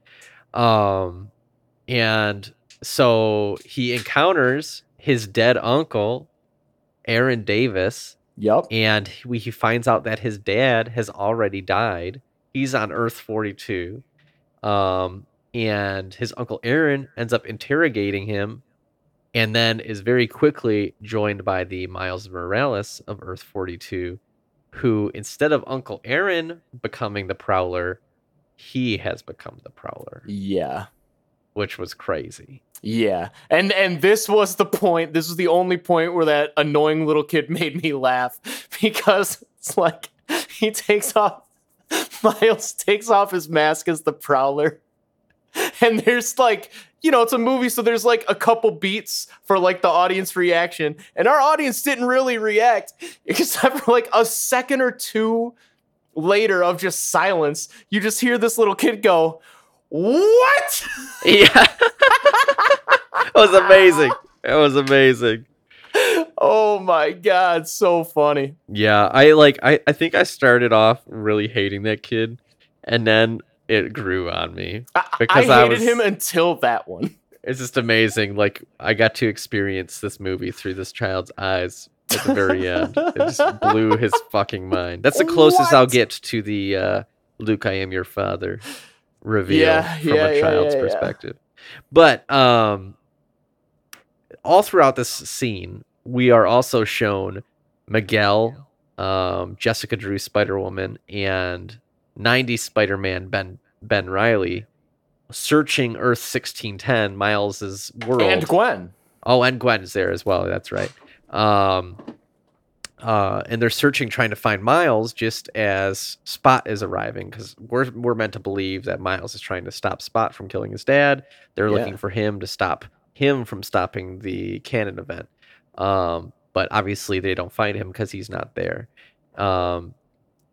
Um and so he encounters his dead uncle Aaron Davis yep and he, he finds out that his dad has already died. He's on Earth 42. Um, and his uncle Aaron ends up interrogating him and then is very quickly joined by the Miles Morales of Earth 42, who instead of Uncle Aaron becoming the Prowler, he has become the Prowler, yeah which was crazy. Yeah. And and this was the point. This was the only point where that annoying little kid made me laugh because it's like he takes off Miles takes off his mask as the prowler. And there's like, you know, it's a movie so there's like a couple beats for like the audience reaction and our audience didn't really react except for like a second or two later of just silence. You just hear this little kid go, "What?" Yeah. it was amazing. It was amazing. oh my god, so funny. Yeah, I like I, I think I started off really hating that kid and then it grew on me. I, Because I I hated was- him until that one. It's just amazing. Like I got to experience this movie through this child's eyes at the very end. It just blew his fucking mind. That's the closest I'll get to the uh Luke I am your father reveal Yeah, from yeah, a child's yeah. perspective. But um all throughout this scene, we are also shown Miguel, um, Jessica Drew Spider Woman, and 90s Spider Man Ben Ben Reilly searching Earth 1610, Miles's world. And Gwen. Oh, and Gwen's there as well. That's right. Um, uh, and they're searching, trying to find Miles, just as Spot is arriving, because we're we're meant to believe that Miles is trying to stop Spot from killing his dad. They're Yeah. looking for him to stop him from stopping the canon event. Um, but obviously they don't find him because he's not there. Um,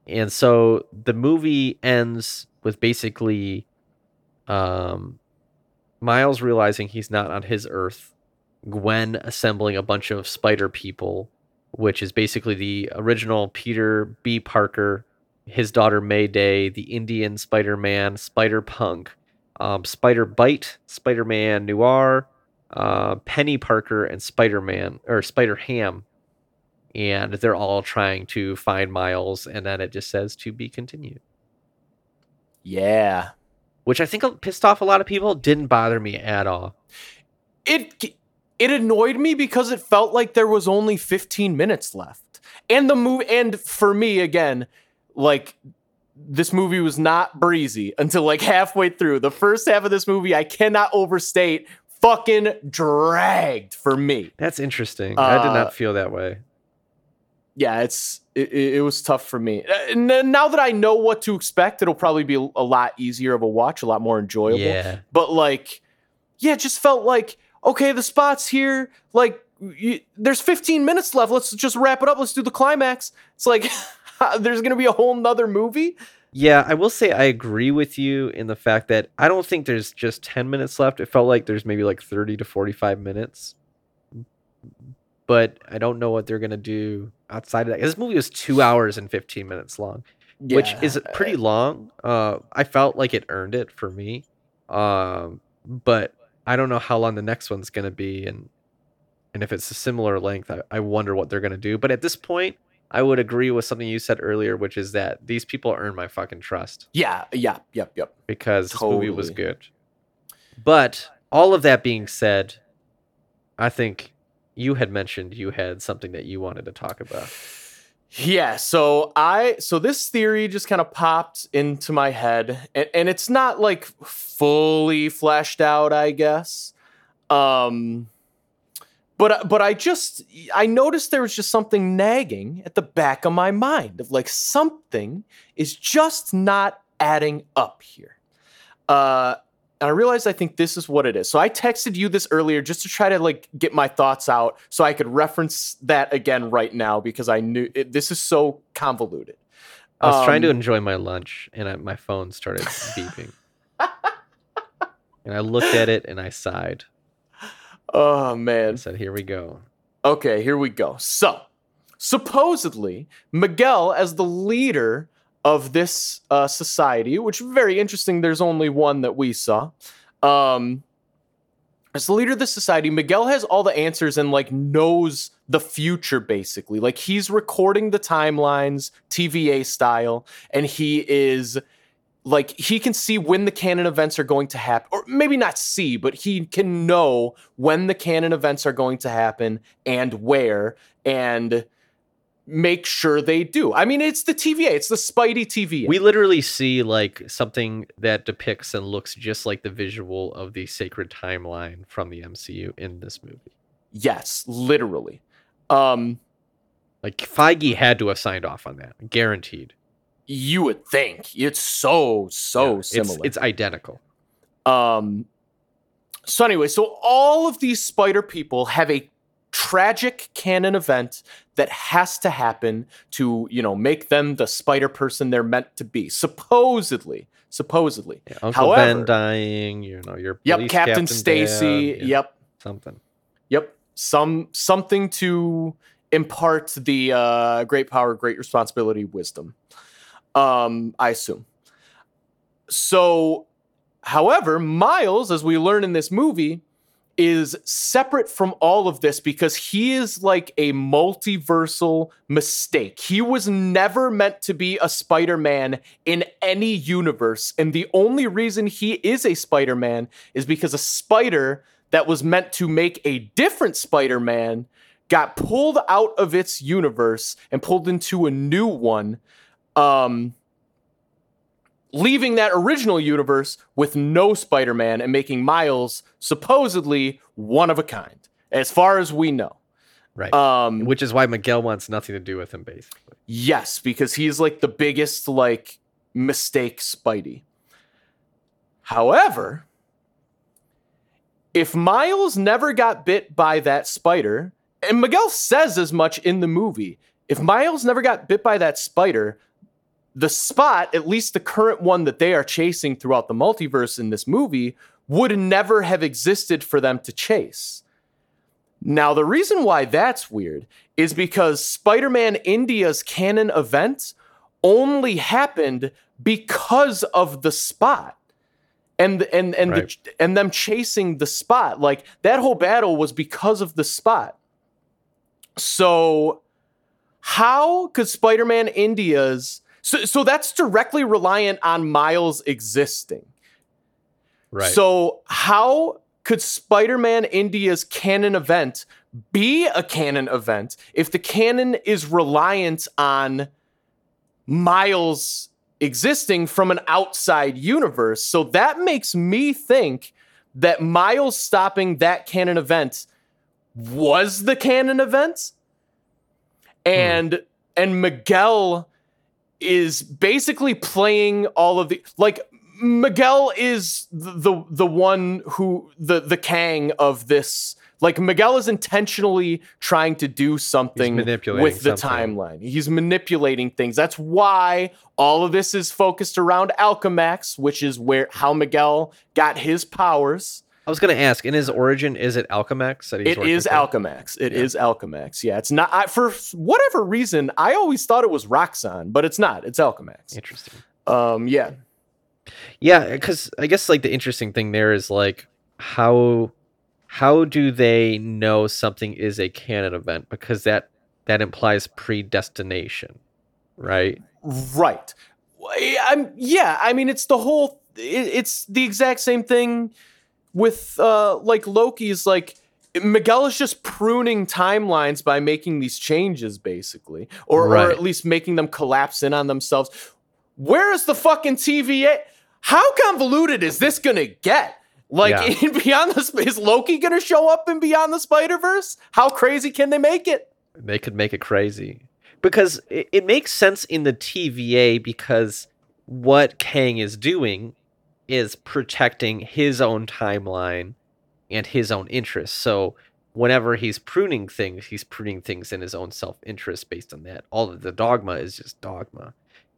and so the movie ends with basically um, Miles realizing he's not on his Earth, Gwen assembling a bunch of spider people, which is basically the original Peter B. Parker, his daughter Mayday, the Indian Spider Man, Spider Punk, um, Spider Byte, Spider Man Noir, uh, Peni Parker, and Spider Man, or Spider Ham. And they're all trying to find Miles, and then it just says to be continued Yeah. which I think pissed off a lot of people. Didn't bother me at all. It it annoyed me because it felt like there was only 15 minutes left. And the movie and for me again, like this movie was not breezy until like halfway through. The first half of this movie, I cannot overstate, fucking dragged for me. That's interesting. I did Uh, not feel that way. Yeah, it's it, it was tough for me. Uh, n- Now that I know what to expect, it'll probably be a lot easier of a watch, a lot more enjoyable. Yeah, But like, yeah, it just felt like okay, the spot's here. Like, y there's 15 minutes left. Let's just wrap it up. Let's do the climax. It's like there's gonna be a whole nother movie. yeah. I will say I agree with you in the fact that I don't think there's just ten minutes left. It felt like there's maybe like thirty to forty-five minutes, but I don't know what they're gonna do outside of that. This movie was two hours and fifteen minutes long. which is pretty long. Uh, I felt like it earned it for me. Um, but I don't know how long the next one's gonna be, and and if it's a similar length, I, I wonder what they're gonna do. But at this point, I would agree with something you said earlier, which is that these people earn my fucking trust Yeah, yeah, yep, yep. because this movie was good. But all of that being said, I think you had mentioned you had something that you wanted to talk about. Yeah, so I so this theory just kind of popped into my head and, and it's not like fully fleshed out, I guess. Um but but I just I noticed there was just something nagging at the back of my mind of like something is just not adding up here. Uh and I realized I think this is what it is. So I texted you this earlier just to try to like get my thoughts out so I could reference that again right now because I knew it, this is so convoluted. I was trying to Um, enjoy my lunch and I, my phone started beeping. and I looked at it and I sighed. Oh I man. said, "Here we go." Okay, here we go. So, supposedly, Miguel, as the leader of this uh, society, which very interesting, there's only one that we saw. Um, as the leader of this society, Miguel has all the answers and like knows the future basically. Like he's recording the timelines, TVA style, and he is like he can see when the canon events are going to happen or maybe not see but he can know when the canon events are going to happen and where and make sure they do i mean it's the tva it's the spidey tva We literally see like something that depicts and looks just like the visual of the sacred timeline from the MCU in this movie. yes literally um Like Feige had to have signed off on that, guaranteed. you would think it's so so Yeah, it's- similar It's, identical. Um, so anyway, so all of these spider people have a tragic canon event that has to happen to, you know, make them the spider person they're meant to be. Supposedly, supposedly. Yeah, Uncle However- Ben dying, you know, your Yep, police Captain, Stacy. yeah, Yep, something. yep. Some something to impart the uh, great power, great responsibility, wisdom. Um, I assume. So, however, Miles, as we learn in this movie, is separate from all of this because he is like a multiversal mistake. He was never meant to be a Spider Man in any universe. And the only reason he is a Spider Man is because a spider that was meant to make a different Spider Man got pulled out of its universe and pulled into a new one. Um, leaving that original universe with no Spider Man and making Miles supposedly one of a kind, as far as we know. Right. Um, Which is why Miguel wants nothing to do with him, basically. yes, because he's like the biggest like mistake Spidey. However, if Miles never got bit by that spider, and Miguel says as much in the movie, if Miles never got bit by that spider, the spot, at least the current one that they are chasing throughout the multiverse in this movie, would never have existed for them to chase. Now, the reason why that's weird is because Spider Man India's canon event only happened because of the spot. And and and Right. the, and them chasing the spot like that whole battle was because of the spot. So how could Spider-Man India's so so that's directly reliant on Miles existing. Right. So how could Spider-Man India's canon event be a canon event if the canon is reliant on Miles existing from an outside universe? So that makes me think that Miles stopping that canon event was the canon event. Hmm. And and Miguel is basically playing all of the like Miguel is the the, one who the the Kang of this like Miguel is intentionally trying to do something with the something. timeline. He's manipulating things. That's why all of this is focused around Alchemax, which is where how Miguel got his powers. I was going to ask, in his origin, is it Alchemax? That It for? Alchemax. It Yeah. is Alchemax. Yeah, it's not I, for whatever reason. I always thought it was Roxxon, but it's not. It's Alchemax. Interesting. Um, yeah, Yeah, because I guess like the interesting thing there is like how how do they know something is a canon event? Because that that implies predestination, right? Right. I'm yeah, I mean it's the whole it, it's the exact same thing with uh like Loki's like Miguel is just pruning timelines by making these changes basically or, Right. or at least making them collapse in on themselves. Where is the fucking TVA? How convoluted is this to get? Like Yeah. in Beyond the is Loki to show up in Beyond the Spider-Verse? How crazy can they make it? They could make it crazy because it, it makes sense in the TVA because what Kang is doing is protecting his own timeline and his own interests. So whenever he's pruning things, he's pruning things in his own self-interest based on that. All of the dogma is just dogma.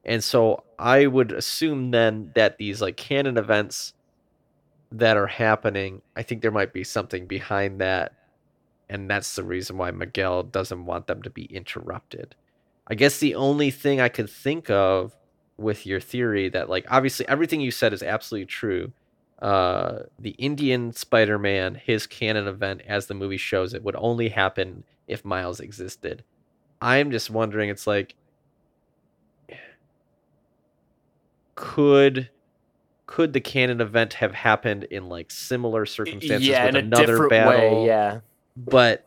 And so I would assume then that these like canon events that are happening, I think there might be something behind that and that's the reason why Miguel doesn't want them to be interrupted. I guess the only thing I could think of with your theory that like obviously everything you said is absolutely true. Uh the Indian Spider-Man, his canon event as the movie shows it would only happen if Miles existed. I'm just wondering it's like could could the canon event have happened in like similar circumstances yeah, with in a another different battle? way, yeah. but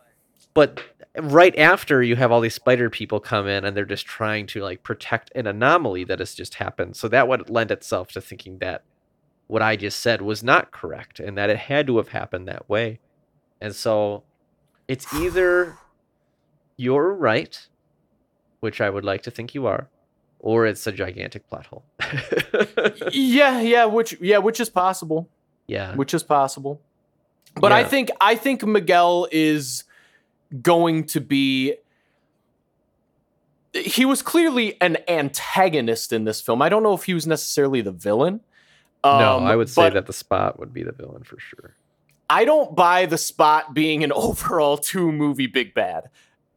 but right after you have all these spider people come in and they're just trying to like protect an anomaly that has just happened. So that would lend itself to thinking that what i just said was not correct and that it had to have happened that way. And so it's either you're right which i would like to think you are or it's a gigantic plot hole. Yeah, yeah, which yeah, which is possible. yeah. Which is possible. But I think I think Miguel is going to be he was clearly an antagonist in this film. I don't know if he was necessarily the villain. no Um, i would say that the spot would be the villain for sure I don't buy the spot being an overall two movie big bad.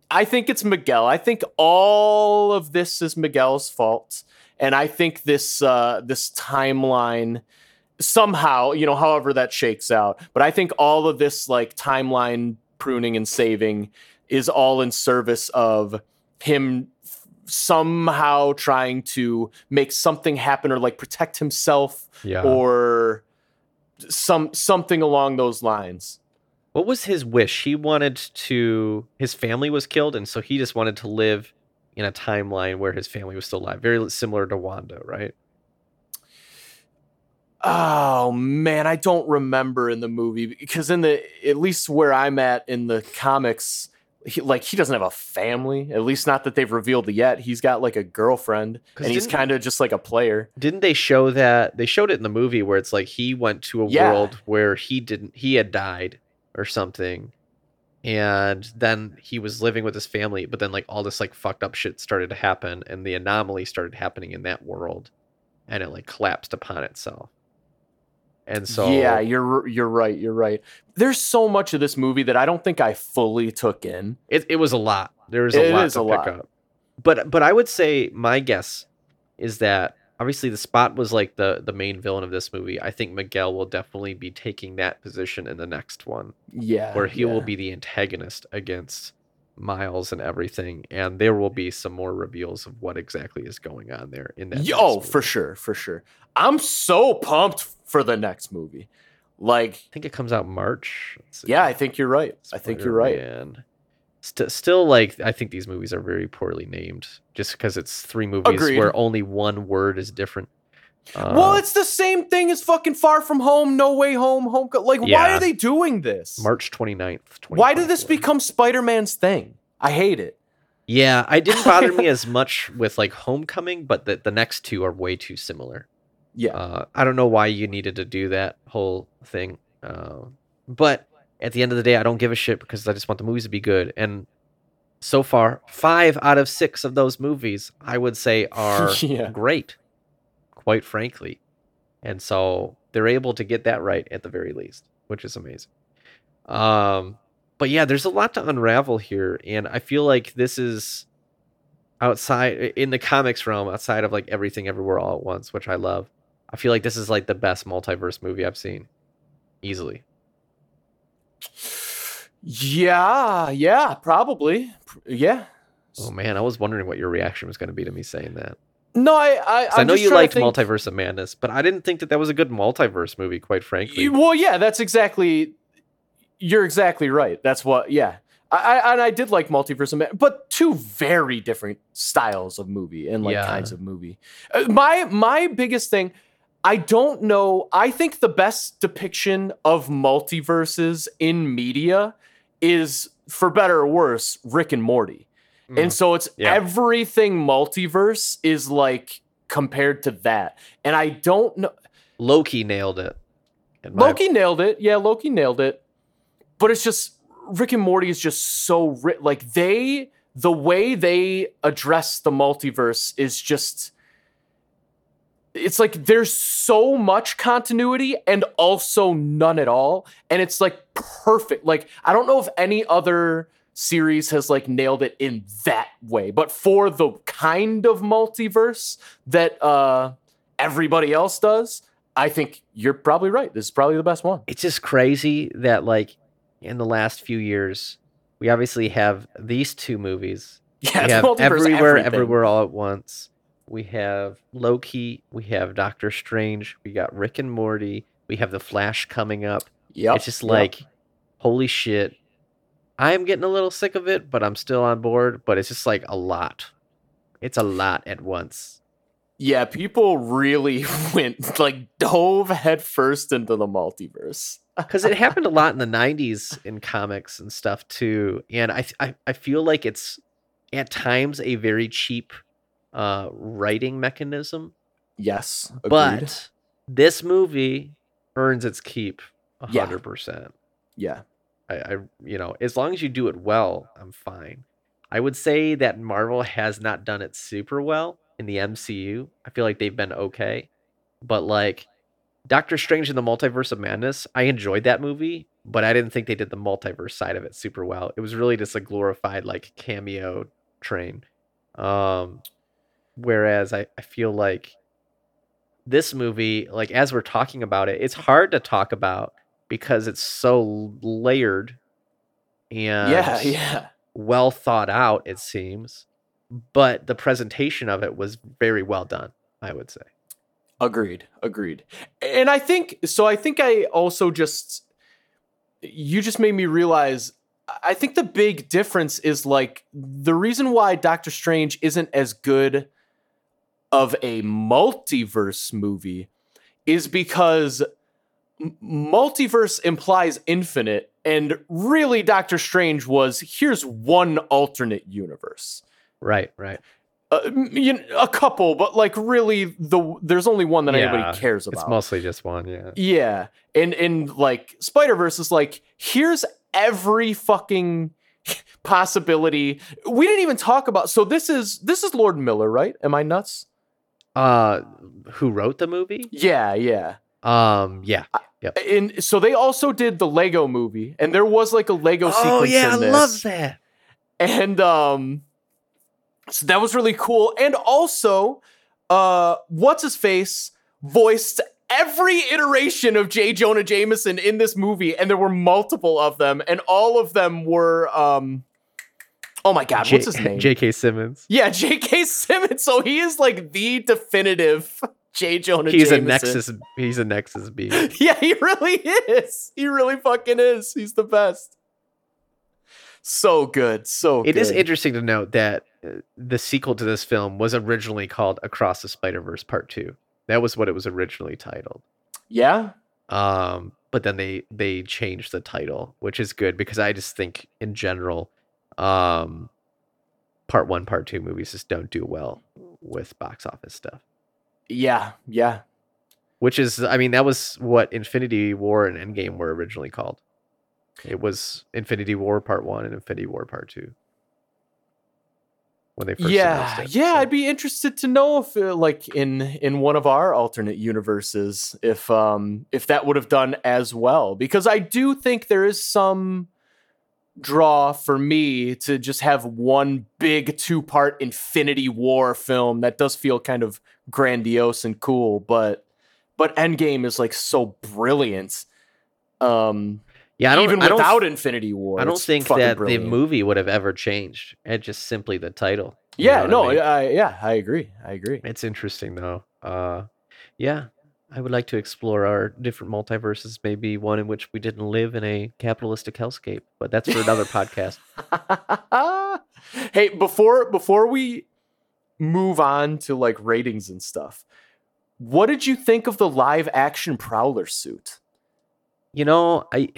I think it's Miguel. I think all of this is Miguel's fault, and I think this uh, this timeline somehow, you know, however that shakes out. But I think all of this like timeline pruning and saving is all in service of him somehow trying to make something happen or like protect himself yeah or some something along those lines. What was his wish? He wanted to. His family was killed, and so he just wanted to live in a timeline where his family was still alive. Very similar to Wanda, right? Oh man, I don't remember in the movie because in the at least where I'm at in the comics, he, like he doesn't have a family. At least not that they've revealed yet. He's got like a girlfriend, and he's kind of just like a player. Didn't they show that? They showed it in the movie where it's like he went to a Yeah. world where he didn't. He had died or something, and then he was living with his family. But then like all this like fucked up shit started to happen, and the anomaly started happening in that world, and it like collapsed upon itself. And so yeah, you're you're right. You're right. There's so much of this movie that I don't think I fully took in. It it was a lot. There was a It lot to a pick lot. up. But but I would say my guess is that obviously the spot was like the the main villain of this movie. I think Miguel will definitely be taking that position in the next one, Yeah, where he will be the antagonist against Miles and everything, and there will be some more reveals of what exactly is going on there in that. Yo, oh, for sure, for sure. I'm so pumped for the next movie. Like, I think it comes out March. Yeah, I think you're right. I think you're right. Spider-Man. St- still, like I think these movies are very poorly named, just because it's three movies Agreed. where only one word is different. Well, Uh, it's the same thing as fucking Far From Home, No Way Home, Home. Like, why are they doing this? March 29th. Why did this become Spider Man's thing? I hate it. Yeah, I didn't bother me as much with like Homecoming, but the, the next two are way too similar. Yeah. Uh, I don't know why you needed to do that whole thing. Uh, but at the end of the day, I don't give a shit because I just want the movies to be good. And so far, five out of six of those movies, I would say, are Yeah. great, quite frankly. And so they're able to get that right at the very least, which is amazing. Um, but yeah, there's a lot to unravel here, and I feel like this is outside in the comics realm, outside of like everything everywhere all at once, which I love. I feel like this is like the best multiverse movie I've seen, easily. Yeah, yeah, probably. Yeah. Oh man, I was wondering what your reaction was going to be to me saying that. No, I I, I know you liked think- Multiverse of Madness, but I didn't think that that was a good multiverse movie, quite frankly. Well, yeah, that's exactly. You're exactly right. That's what. Yeah, I, I and I did like Multiverse of Madness, but two very different styles of movie and like Yeah. kinds of movie. Uh, my my biggest thing. I don't know. I think the best depiction of multiverses in media is, for better or worse, Rick and Morty. Mm. And so it's Yeah. everything multiverse is like compared to that. And I don't know. Loki nailed it. Loki nailed it. Yeah, Loki nailed it. But it's just Rick and Morty is just so ri- like they the way they address the multiverse is just it's like there's so much continuity and also none at all and it's like perfect. Like I don't know if any other series has like nailed it in that way, but for the kind of multiverse that uh everybody else does, I think you're probably right. This is probably the best one. it's just crazy that like in the last few years, we obviously have these two movies. Yeah, we have multiverse everywhere, everything. everywhere, all at once. We have Loki. We have Doctor Strange. We got Rick and Morty. We have the Flash coming up. Yeah, it's just yep. like, holy shit. I am getting a little sick of it, but I'm still on board. But it's just like a lot. It's a lot at once. yeah, people really went like dove headfirst into the multiverse. because it happened a lot in the 90s in comics and stuff too and I, I i feel like it's at times a very cheap uh writing mechanism Yes, agreed. but this movie earns its keep a Yeah. 100% yeah, I, I you know as long as you do it well i'm fine. I would say that marvel has not done it super well in the mcu i feel like they've been okay but like doctor strange in the multiverse of madness i enjoyed that movie but i didn't think they did the multiverse side of it super well. It was really just a glorified like cameo train. Um whereas i, I feel like this movie like as we're talking about it it's hard to talk about because it's so layered and yeah, yeah. well thought out it seems but the presentation of it was very well done i would say Agreed. Agreed. And I think so. I think I also just you just made me realize. I think the big difference is like the reason why Doctor Strange isn't as good of a multiverse movie is because multiverse implies infinite, and really Doctor Strange was here's one alternate universe right right uh, you know, a couple, but like really, the there's only one that Yeah, anybody cares about. it's mostly just one yeah yeah, and and like Spider Verse is like here's every fucking possibility. We didn't even talk about. So this is this is Lord Miller, right? Am I nuts? uh who wrote the movie Yeah, yeah. Um yeah And so they also did the Lego movie, and there was like a Lego sequence. oh yeah i love that and um so that was really cool and also uh what's his face voiced every iteration of J. Jonah Jameson in this movie and there were multiple of them and all of them were um oh my god J- what's his name jk simmons yeah J.K. Simmons so he is like the definitive J. Jonah he's a nexus he's a nexus b Yeah, he really is. He really fucking is. He's the best. So good. So It good. is interesting to note that uh, the sequel to this film was originally called Across the Spider Verse Part Two. That was what it was originally titled. Yeah. Um, but then they they changed the title, which is good because I just think in general, um, Part One, Part Two movies just don't do well with box office stuff. Yeah. Yeah. Which is, I mean, that was what Infinity War and Endgame were originally called. It was Infinity War Part One and Infinity War Part Two. When they first yeah. it, Yeah. so- I'd be interested to know if, uh, like, in in one of our alternate universes, if um if that would have done as well, because I do think there is some draw for me to just have one big two part Infinity War film that does feel kind of grandiose and cool, but but Endgame is like so brilliant. Um Yeah, I don't. even I don't, without Infinity War. I don't think that brilliant. the movie would have ever changed. It's just simply the title. Yeah, no, I mean? I, yeah, I agree. I agree. It's interesting though. Uh, yeah, I would like to explore our different multiverses. Maybe one in which we didn't live in a capitalistic hellscape, but that's for another podcast. hey, before before we move on to like ratings and stuff, what did you think of the live action Prowler suit? You know, I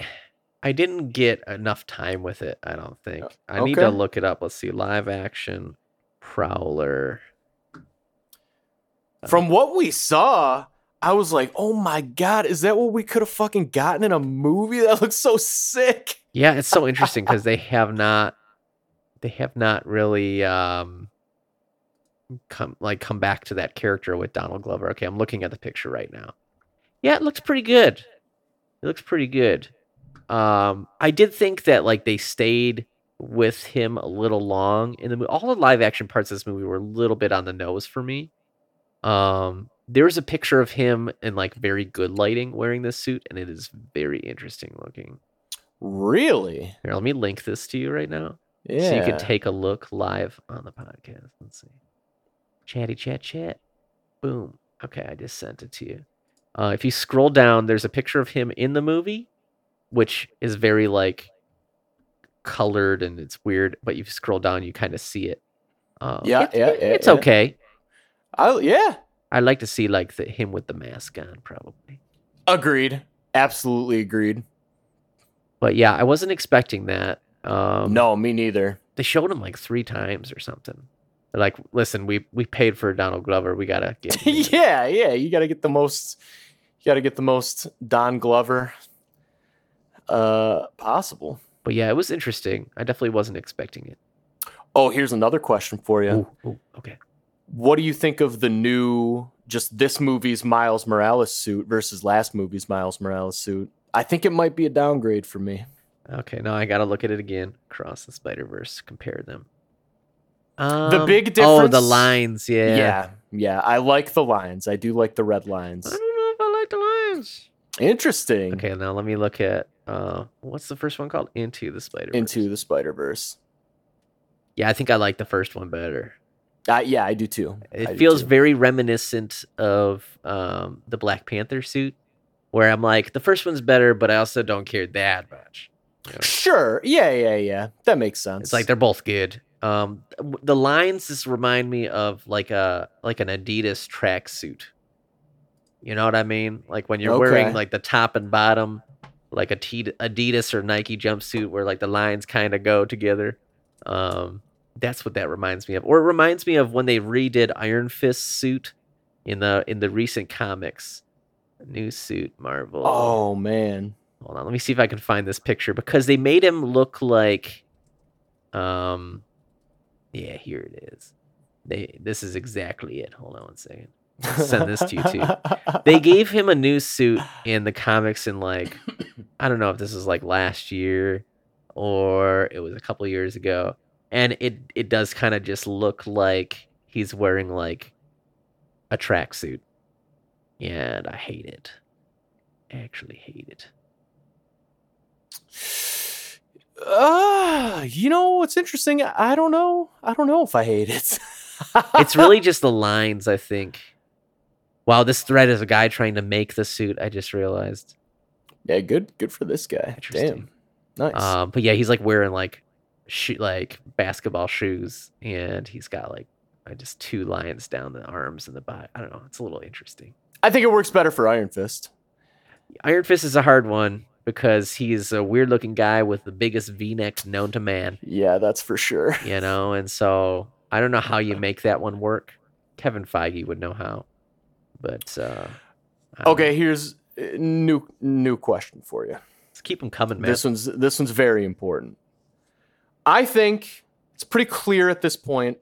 I didn't get enough time with it. I don't think. I need to look it up. Let's see, live action Prowler. From uh, what we saw, I was like, "Oh my god, is that what we could have fucking gotten in a movie? That looks so sick." Yeah, it's so interesting because they have not they have not really um come like come back to that character with Donald Glover. Okay, I'm looking at the picture right now. Yeah, it looks pretty good. It looks pretty good. Um I did think that like they stayed with him a little long in the movie. All the live action parts of this movie were a little bit on the nose for me. Um there's a picture of him in like very good lighting wearing this suit and it is very interesting looking. Really? Here, let me link this to you right now. Yeah. So you can take a look live on the podcast. Let's see. Chatty chat chat. Boom. Okay, I just sent it to you. Uh, if you scroll down, there's a picture of him in the movie, which is very like colored and it's weird. But if you scroll down, you kind of see it. Um, Yeah, it- yeah, it- yeah, It's yeah. okay. I, yeah. I'd like to see like the, him with the mask on, probably. Agreed. Absolutely agreed. But yeah, I wasn't expecting that. Um, no, me neither. they showed him like three times or something. They're like, listen, we we paid for Donald Glover. We gotta get. yeah, yeah. You got to get the most. You got to get the most Don Glover uh possible. But yeah, it was interesting. I definitely wasn't expecting it. Oh, here's another question for you. Ooh, ooh, okay. What do you think of the new, just this movie's Miles Morales suit versus last movie's Miles Morales suit? I think it might be a downgrade for me. Okay, now I gotta look at it again. Cross the Spider Verse, compare them. The Um, big Oh, the lines. Yeah. Yeah. yeah, I like the lines. I do like the red lines. I don't know if I like the lines. Interesting. Okay, now let me look at uh, what's the first one called? Into the Spider. Into the Spider Verse. Yeah, I think I like the first one better. Uh, yeah, I do too. It I feels too. very reminiscent of um, the Black Panther suit, where I'm like, the first one's better, but I also don't care that much. You know? Sure. Yeah, yeah, yeah. That makes sense. It's like they're both good. Um, the lines just remind me of like a like an Adidas tracksuit. You know what I mean? Like when you're wearing like the top and bottom, like a T- Adidas or Nike jumpsuit, where like the lines kind of go together. Um, that's what that reminds me of. Or it reminds me of when they redid Iron Fist suit in the in the recent comics. New suit, Marvel. Oh man. Hold on, let me see if I can find this picture because they made him look like um yeah, here it is. They this is exactly it. Hold on one second. I'll send this to you too. They gave him a new suit in the comics in like I don't know if this was like last year or it was a couple years ago. And it it does kind of just look like he's wearing like a tracksuit. And I hate it. I actually hate it. Uh, you know what's interesting? I don't know. I don't know if I hate it. it's really just the lines, I think. Wow, this thread is a guy trying to make the suit. I just realized. yeah, good. Good for this guy. Damn, nice. Um, but yeah, he's like wearing like, shoe, like basketball shoes, and he's got like uh, just two lines down the arms and the back. I don't know. It's a little interesting. I think it works better for Iron Fist. Iron Fist is a hard one because he's a weird looking guy with the biggest V-neck known to man. Yeah, that's for sure. You know, and so I don't know how you make that one work. Kevin Feige would know how, but uh, Okay, know. here's new new question for you. let's keep them coming, man. This one's this one's very important. I think it's pretty clear at this point.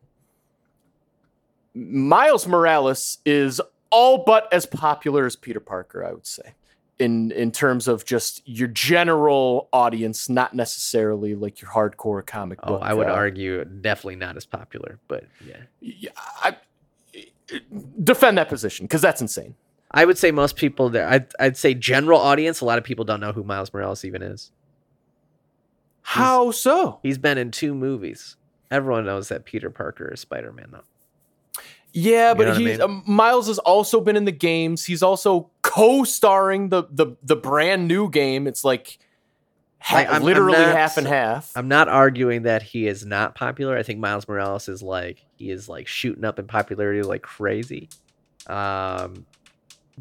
Miles Morales is all but as popular as Peter Parker, I would say. In in terms of just your general audience, not necessarily like your hardcore comic Oh, book. I would uh, argue definitely not as popular, but yeah. yeah, I, defend that position because that's insane. I would say most people there. I'd, I'd say general audience. A lot of people don't know who Miles Morales even is. How so? He's been in two movies. Everyone knows that Peter Parker is Spider Man, though. Yeah, You know but what I mean? um, Miles has also been in the games. He's also co-starring the the the brand new game. It's like ha- Like, I'm- I'm literally not- half and half. I'm not arguing that he is not popular. I think Miles Morales is like he is like shooting up in popularity like crazy. Um,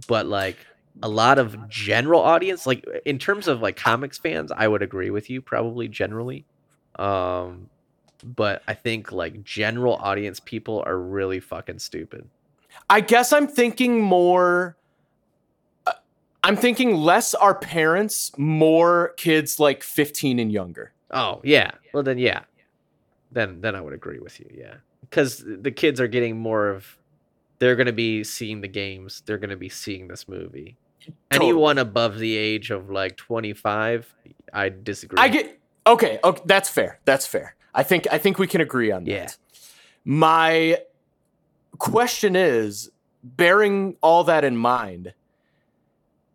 but like a lot of general audience, like in terms of like comics fans, I would agree with you probably generally. Um, but I think like general audience people are really fucking stupid. I guess I'm thinking more. uh, I'm thinking less our parents, more kids like 15 and younger. Oh yeah. Well then yeah. Then then I would agree with you. Yeah. Because the kids are getting more of they're gonna be seeing the games. They're gonna be seeing this movie. Anyone above the age of like twenty five, I disagree. I get okay. Okay, that's fair. That's fair. I think I think we can agree on that. Yeah. My question is, bearing all that in mind,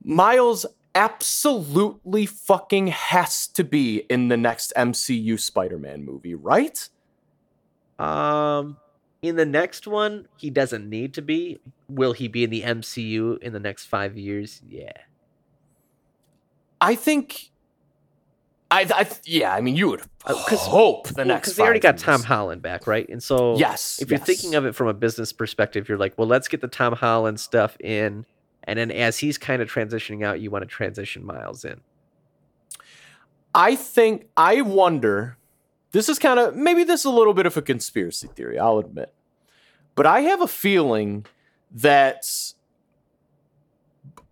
Miles absolutely fucking has to be in the next MCU Spider-Man movie, right? Um in the next one, he doesn't need to be. Will he be in the MCU in the next five years? Yeah. I think. I, I yeah. I mean, you would Uh, 'cause- hope the next Because they already five got Tom. Holland back, right? And so Yes. if you're thinking of it from a business perspective, you're like, well, let's get the Tom Holland stuff in, and then as he's kind of transitioning out, you want to transition Miles in. I think I wonder. This is kind of maybe this is a little bit of a conspiracy theory. I'll admit, but I have a feeling that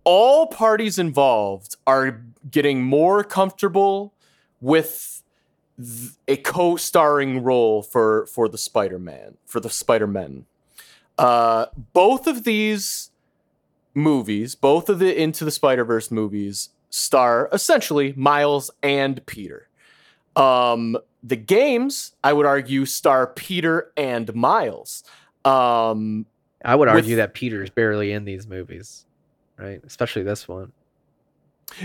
all parties involved are getting more comfortable with th- a co-starring role for for the Spider-Man for the Spider-Men. Uh, both of these movies, both of the Into the Spider-Verse movies, star essentially Miles and Peter. Um, the games, I would argue, star Peter and Miles. Um, I would With- argue that Peter's barely in these movies, right? Especially this one.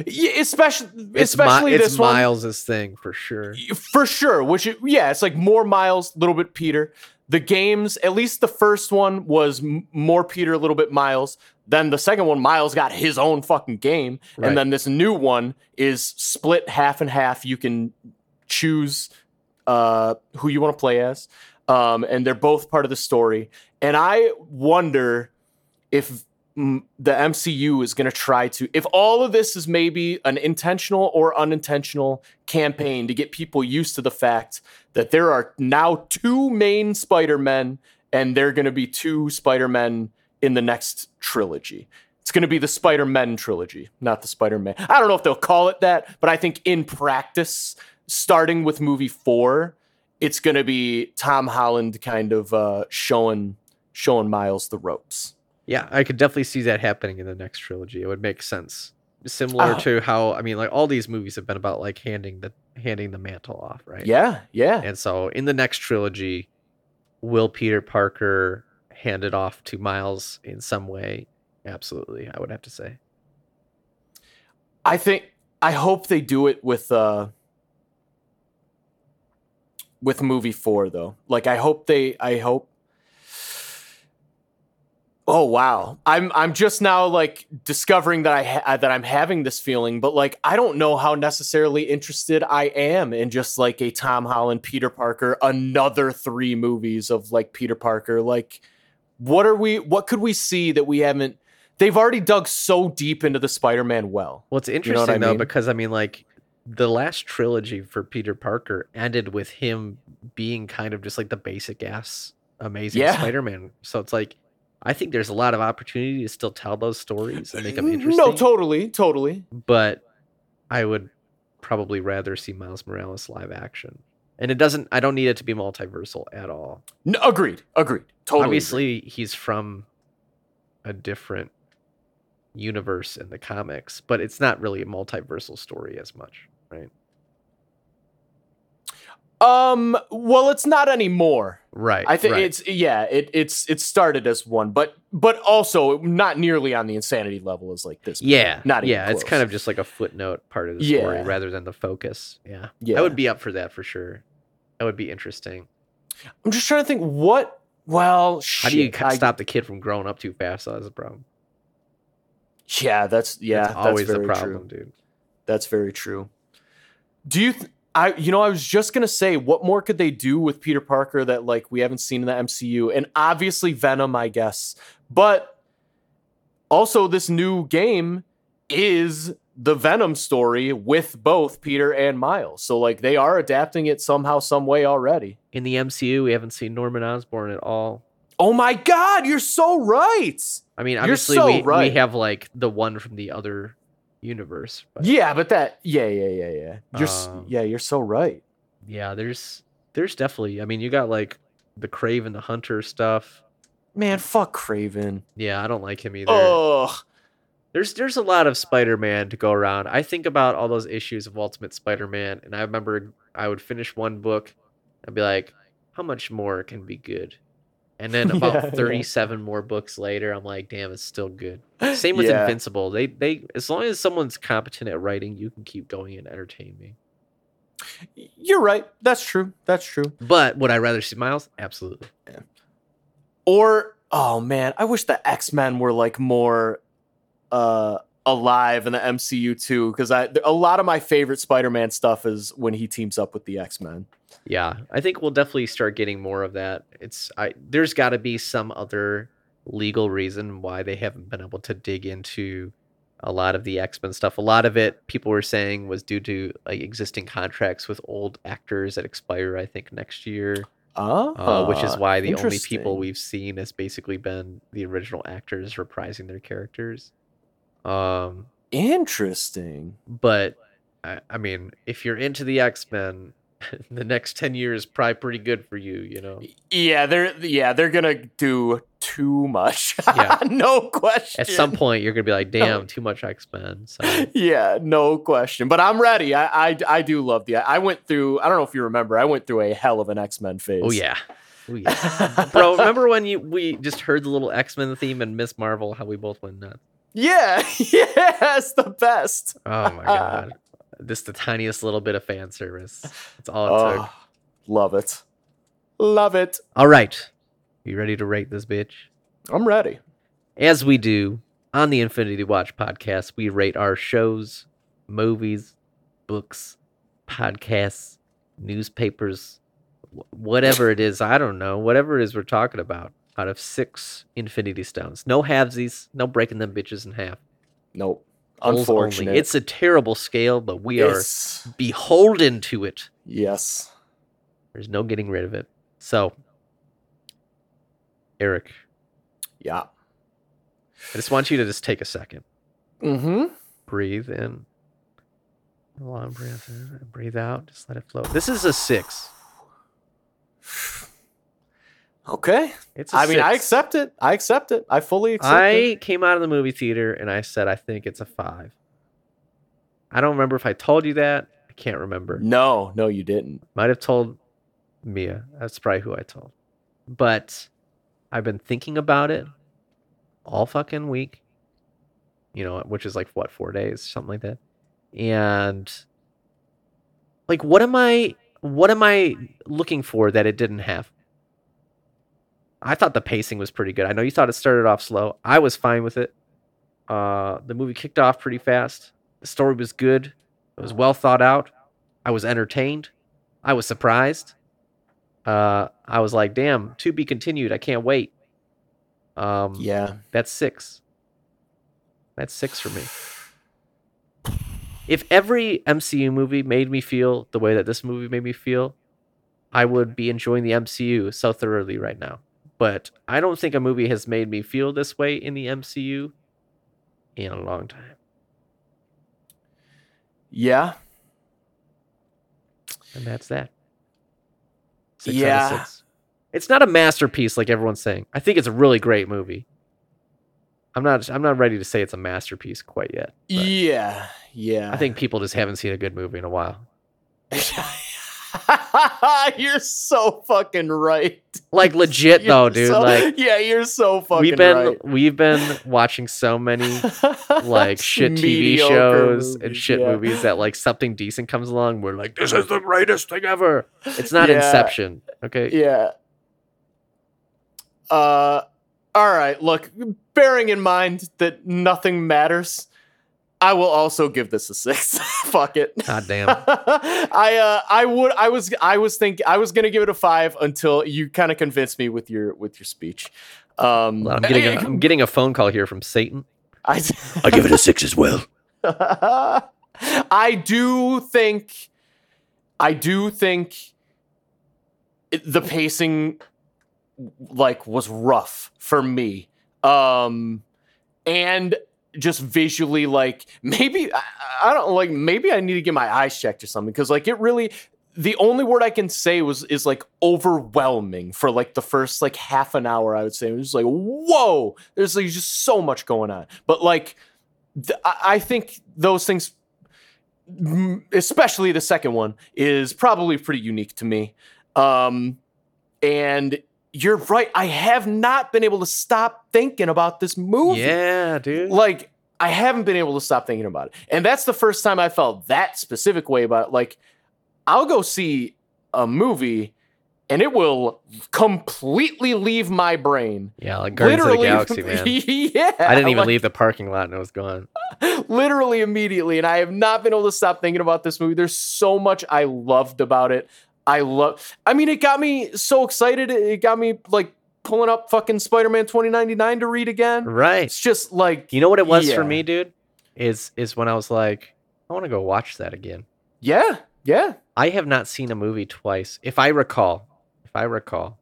yeah, especially It's, especially it's this one. It's Miles's thing for sure. for sure which it, yeah it's like more miles a little bit peter the games at least the first one was m- more peter a little bit miles then the second one miles got his own fucking game Right. and then this new one is split half and half you can choose uh who you want to play as um and they're both part of the story and i wonder if mm, the MCU is going to try to, if all of this is maybe an intentional or unintentional campaign to get people used to the fact that there are now two main Spider Men and they're going to be two Spider Men in the next trilogy. It's going to be the Spider Men trilogy, not the Spider Man. I don't know if they'll call it that, but I think in practice, starting with movie four, it's going to be Tom Holland kind of uh, showing showing Miles the ropes. Yeah, I could definitely see that happening in the next trilogy. It would make sense. Similar Uh, to how I mean, like all these movies have been about like handing the handing the mantle off, right? Yeah, yeah. And so in the next trilogy, will Peter Parker hand it off to Miles in some way? Absolutely, I would have to say. I think I hope they do it with uh with movie 4 though. Like I hope they I hope Oh wow. I'm I'm just now like discovering that I ha- uh, that I'm having this feeling, but like I don't know how necessarily interested I am in just like a Tom Holland Peter Parker another 3 movies of like Peter Parker like what are we what could we see that we haven't They've already dug so deep into the Spider-Man well. Well, it's know interesting I though mean? because I mean, like the last trilogy for Peter Parker ended with him being kind of just like the basic ass amazing Yeah. Spider-Man. So it's like I think there's a lot of opportunity to still tell those stories and make them interesting. No, totally, totally. but I would probably rather see Miles Morales live action. And it doesn't I don't need it to be multiversal at all. No, agreed, agreed. Totally. agreed. Obviously, he's from a different universe in the comics, but it's not really a multiversal story as much, right? Um, well, it's not anymore. Right. I think right. it's yeah, it it's it started as one, but but also not nearly on the insanity level as like this. Yeah, not even yeah. It's kind of just like a footnote part of the story rather than the focus. Yeah, Yeah. I would be up for that for sure. That would be interesting. I'm just trying to think what. Well, How do you I- stop the kid from growing up too fast? That's a problem. Yeah, that's yeah, that's that's, always the problem, true. dude. That's very true. Do you? Th- I you know I was just gonna say what more could they do with Peter Parker that like we haven't seen in the MCU and obviously Venom I guess but also this new game is the Venom story with both Peter and Miles so like they are adapting it somehow some way already. In the MCU, we haven't seen Norman Osborn at all. Oh my God, you're so right. I mean, obviously, so we, right. we have like the one from the other universe. But Yeah, but that yeah yeah yeah yeah you're Um, yeah you're so right. yeah, there's there's definitely. I mean, you got like the Kraven the Hunter stuff. Man, fuck Kraven. Yeah, I don't like him either. Ugh. There's there's a lot of Spider-Man to go around. I think about all those issues of Ultimate Spider-Man, and I remember I would finish one book and be like, "How much more can be good?" And then about yeah. 37 more books later, I'm like, "Damn, it's still good." Same with Yeah. Invincible. They they as long as someone's competent at writing, you can keep going and entertain me. You're right. That's true. That's true. But would I rather see Miles? Absolutely. Or oh man, I wish the X Men were like more uh alive in the MCU too, because I a lot of my favorite Spider Man stuff is when he teams up with the X Men. Yeah, I think we'll definitely start getting more of that. It's I there's got to be some other legal reason why they haven't been able to dig into a lot of the X-Men stuff. A lot of it people were saying was due to like existing contracts with old actors that expire I think next year. Oh, Uh, which is why the only people we've seen has basically been the original actors reprising their characters. Um interesting. but I, I mean, if you're into the X-Men, the next 10 years is probably pretty good for you, you know. Yeah, they're yeah they're gonna do too much. Yeah. no question. At some point, you're gonna be like, "Damn, too much X Men." So yeah, no question. But I'm ready. I, I I do love the. I went through. I don't know if you remember. I went through a hell of an X Men phase. oh yeah, oh yeah, bro. Remember when you we just heard the little X Men theme and Miss Marvel? How we both went nuts. yeah, yes, the best. Oh my god, just the tiniest little bit of fan service. That's all it ah, took. Oh, love it, love it. All right, you ready to rate this bitch? I'm ready. As we do on the Infinity Watch podcast, we rate our shows, movies, books, podcasts, newspapers, whatever it is. I don't know. Whatever it is we're talking about out of six Infinity Stones. No halvesies, no breaking them bitches in half. Nope. Holes only. It's a terrible scale, but we are beholden to it. yes. There's no getting rid of it. So, Erik, Yeah. I just want you to just take a second. Mm-hmm. breathe in. Long breath in breathe out. Just let it flow. This is a six. Okay. It's a I mean, I accept it. I accept it. I fully accept it. I came out of the movie theater and I said I think it's a five. I don't remember if I told you that. I can't remember. No, no, you didn't. Might have told Mia. That's probably who I told. But I've been thinking about it all fucking week. You know, which is like what, four days, something like that. And like what am I what am I looking for that it didn't have? I thought the pacing was pretty good. I know you thought it started off slow. I was fine with it. Uh the movie kicked off pretty fast. The story was good. It was well thought out. I was entertained. I was surprised. Uh, I was like, "Damn, to be continued." I can't wait. Um, Yeah. that's six. That's six for me. If every MCU movie made me feel the way that this movie made me feel, I would be enjoying the MCU so thoroughly right now. But I don't think a movie has made me feel this way in the MCU in a long time. Yeah. And that's that. Six out of Yeah. six. It's not a masterpiece like everyone's saying. I think it's a really great movie. I'm not I'm not ready to say it's a masterpiece quite yet. Yeah. Yeah. I think people just haven't seen a good movie in a while. you're so fucking right. Like legit You're though, dude. so- like yeah, you're so fucking we've been right. we've been watching so many like shit TV shows and shit yeah. movies that like something decent comes along, we're like, this is the greatest thing ever. It's not Yeah. Inception, okay? Yeah. Uh, all right. Look, bearing in mind that nothing matters, I will also give this a six. Fuck it. God damn. I uh, I would I was I was thinking I was gonna give it a five until you kind of convinced me with your with your speech. Um, I'm getting a, I'm getting a phone call here from Satan. I, I give it a six as well. I do think, I do think the pacing, like, was rough for me. Um, and just visually, like, maybe I, I don't like. Maybe I need to get my eyes checked or something because, like, it really. The only word I can say was is like overwhelming for like the first like half an hour. I would say it was like whoa. There's like just so much going on, but like th- I think those things, especially the second one, is probably pretty unique to me. Um, and you're right. I have not been able to stop thinking about this movie. Yeah, dude. Like, I haven't been able to stop thinking about it. And that's the first time I felt that specific way about it. Like, I'll go see a movie and it will completely leave my brain. Yeah, like Guardians of the Galaxy, man. yeah. I didn't even like, leave the parking lot and it was gone. literally immediately and i have not been able to stop thinking about this movie there's so much i loved about it i love i mean it got me so excited it got me like pulling up fucking spider-man 2099 to read again Right. it's just like You know what it was for me, dude? Is is when I was like, I want to go watch that again. yeah yeah I have not seen a movie twice, if I recall. If I recall,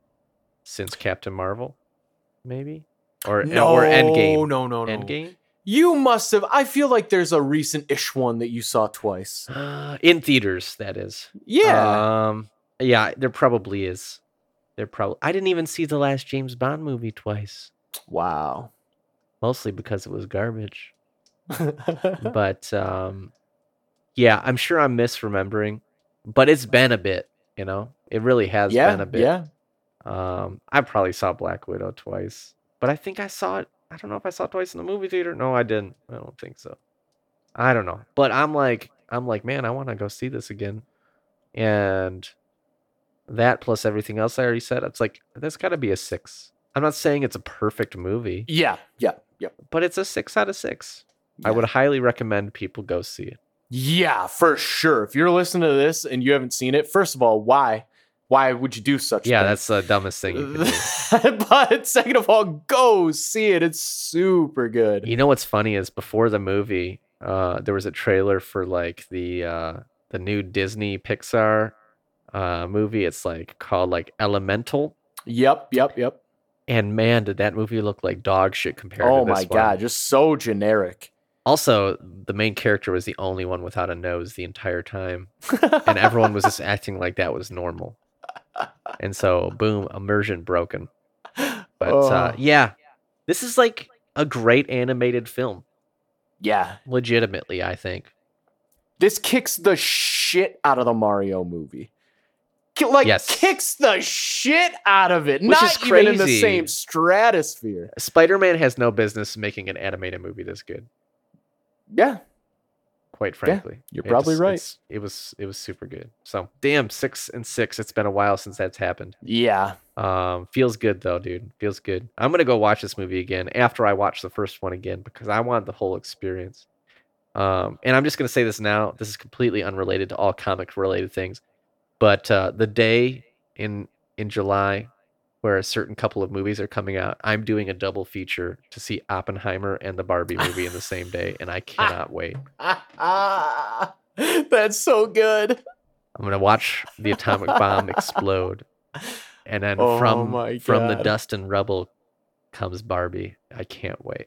since Captain Marvel, maybe, or no or Endgame. no no no Endgame. you must have i feel like there's a recent-ish one that you saw twice Uh, in theaters, that is. yeah Um. Yeah, there probably is. There probably. I didn't even see the last James Bond movie twice, wow mostly because it was garbage. but um, yeah, I'm sure I'm misremembering, but it's been a bit. You know, it really has yeah been a bit. yeah Um, I probably saw Black Widow twice, but I think I saw it. I don't know if I saw it twice in the movie theater. No, I didn't. I don't think so. I don't know, but I'm like, I'm like, man, I want to go see this again, and that plus everything else I already said, it's like that's got to be a six. I'm not saying it's a perfect movie, yeah yeah yeah but it's a six out of six. I would highly recommend people go see it. Yeah, for sure. If you're listening to this and you haven't seen it, first of all, why? Why would you do such? Yeah, thing? Yeah, that's the dumbest thing you can do. but second of all, go see it. It's super good. You know what's funny is before the movie, uh, there was a trailer for like the uh, the new Disney Pixar uh, movie. It's like called like Elemental, Yep, yep, yep. and man, did that movie look like dog shit compared Oh to this my one. god, just so generic. Also, the main character was the only one without a nose the entire time, and everyone was just acting like that was normal. And so, boom, immersion broken. But uh, Oh. yeah, this is like a great animated film. yeah, Legitimately, I think. this kicks the shit out of the Mario movie. Like Yes. kicks the shit out of it. Which Not is even in the same stratosphere. Spider Man has no business making an animated movie this good. Yeah, Quite frankly, you're It probably just- right. It was it was super good. So damn six and six. It's been a while since that's happened. yeah. Um, feels good though, dude. Feels good. I'm gonna go watch this movie again after I watch the first one again because I want the whole experience. Um, and I'm just gonna say this now. This is completely unrelated to all comic related things, but uh, the day in in July where a certain couple of movies are coming out, I'm doing a double feature to see Oppenheimer and the Barbie movie in the same day, and I cannot wait. That's so good. I'm gonna watch the atomic bomb explode, and then Oh from from the dust and rubble comes Barbie. I can't wait.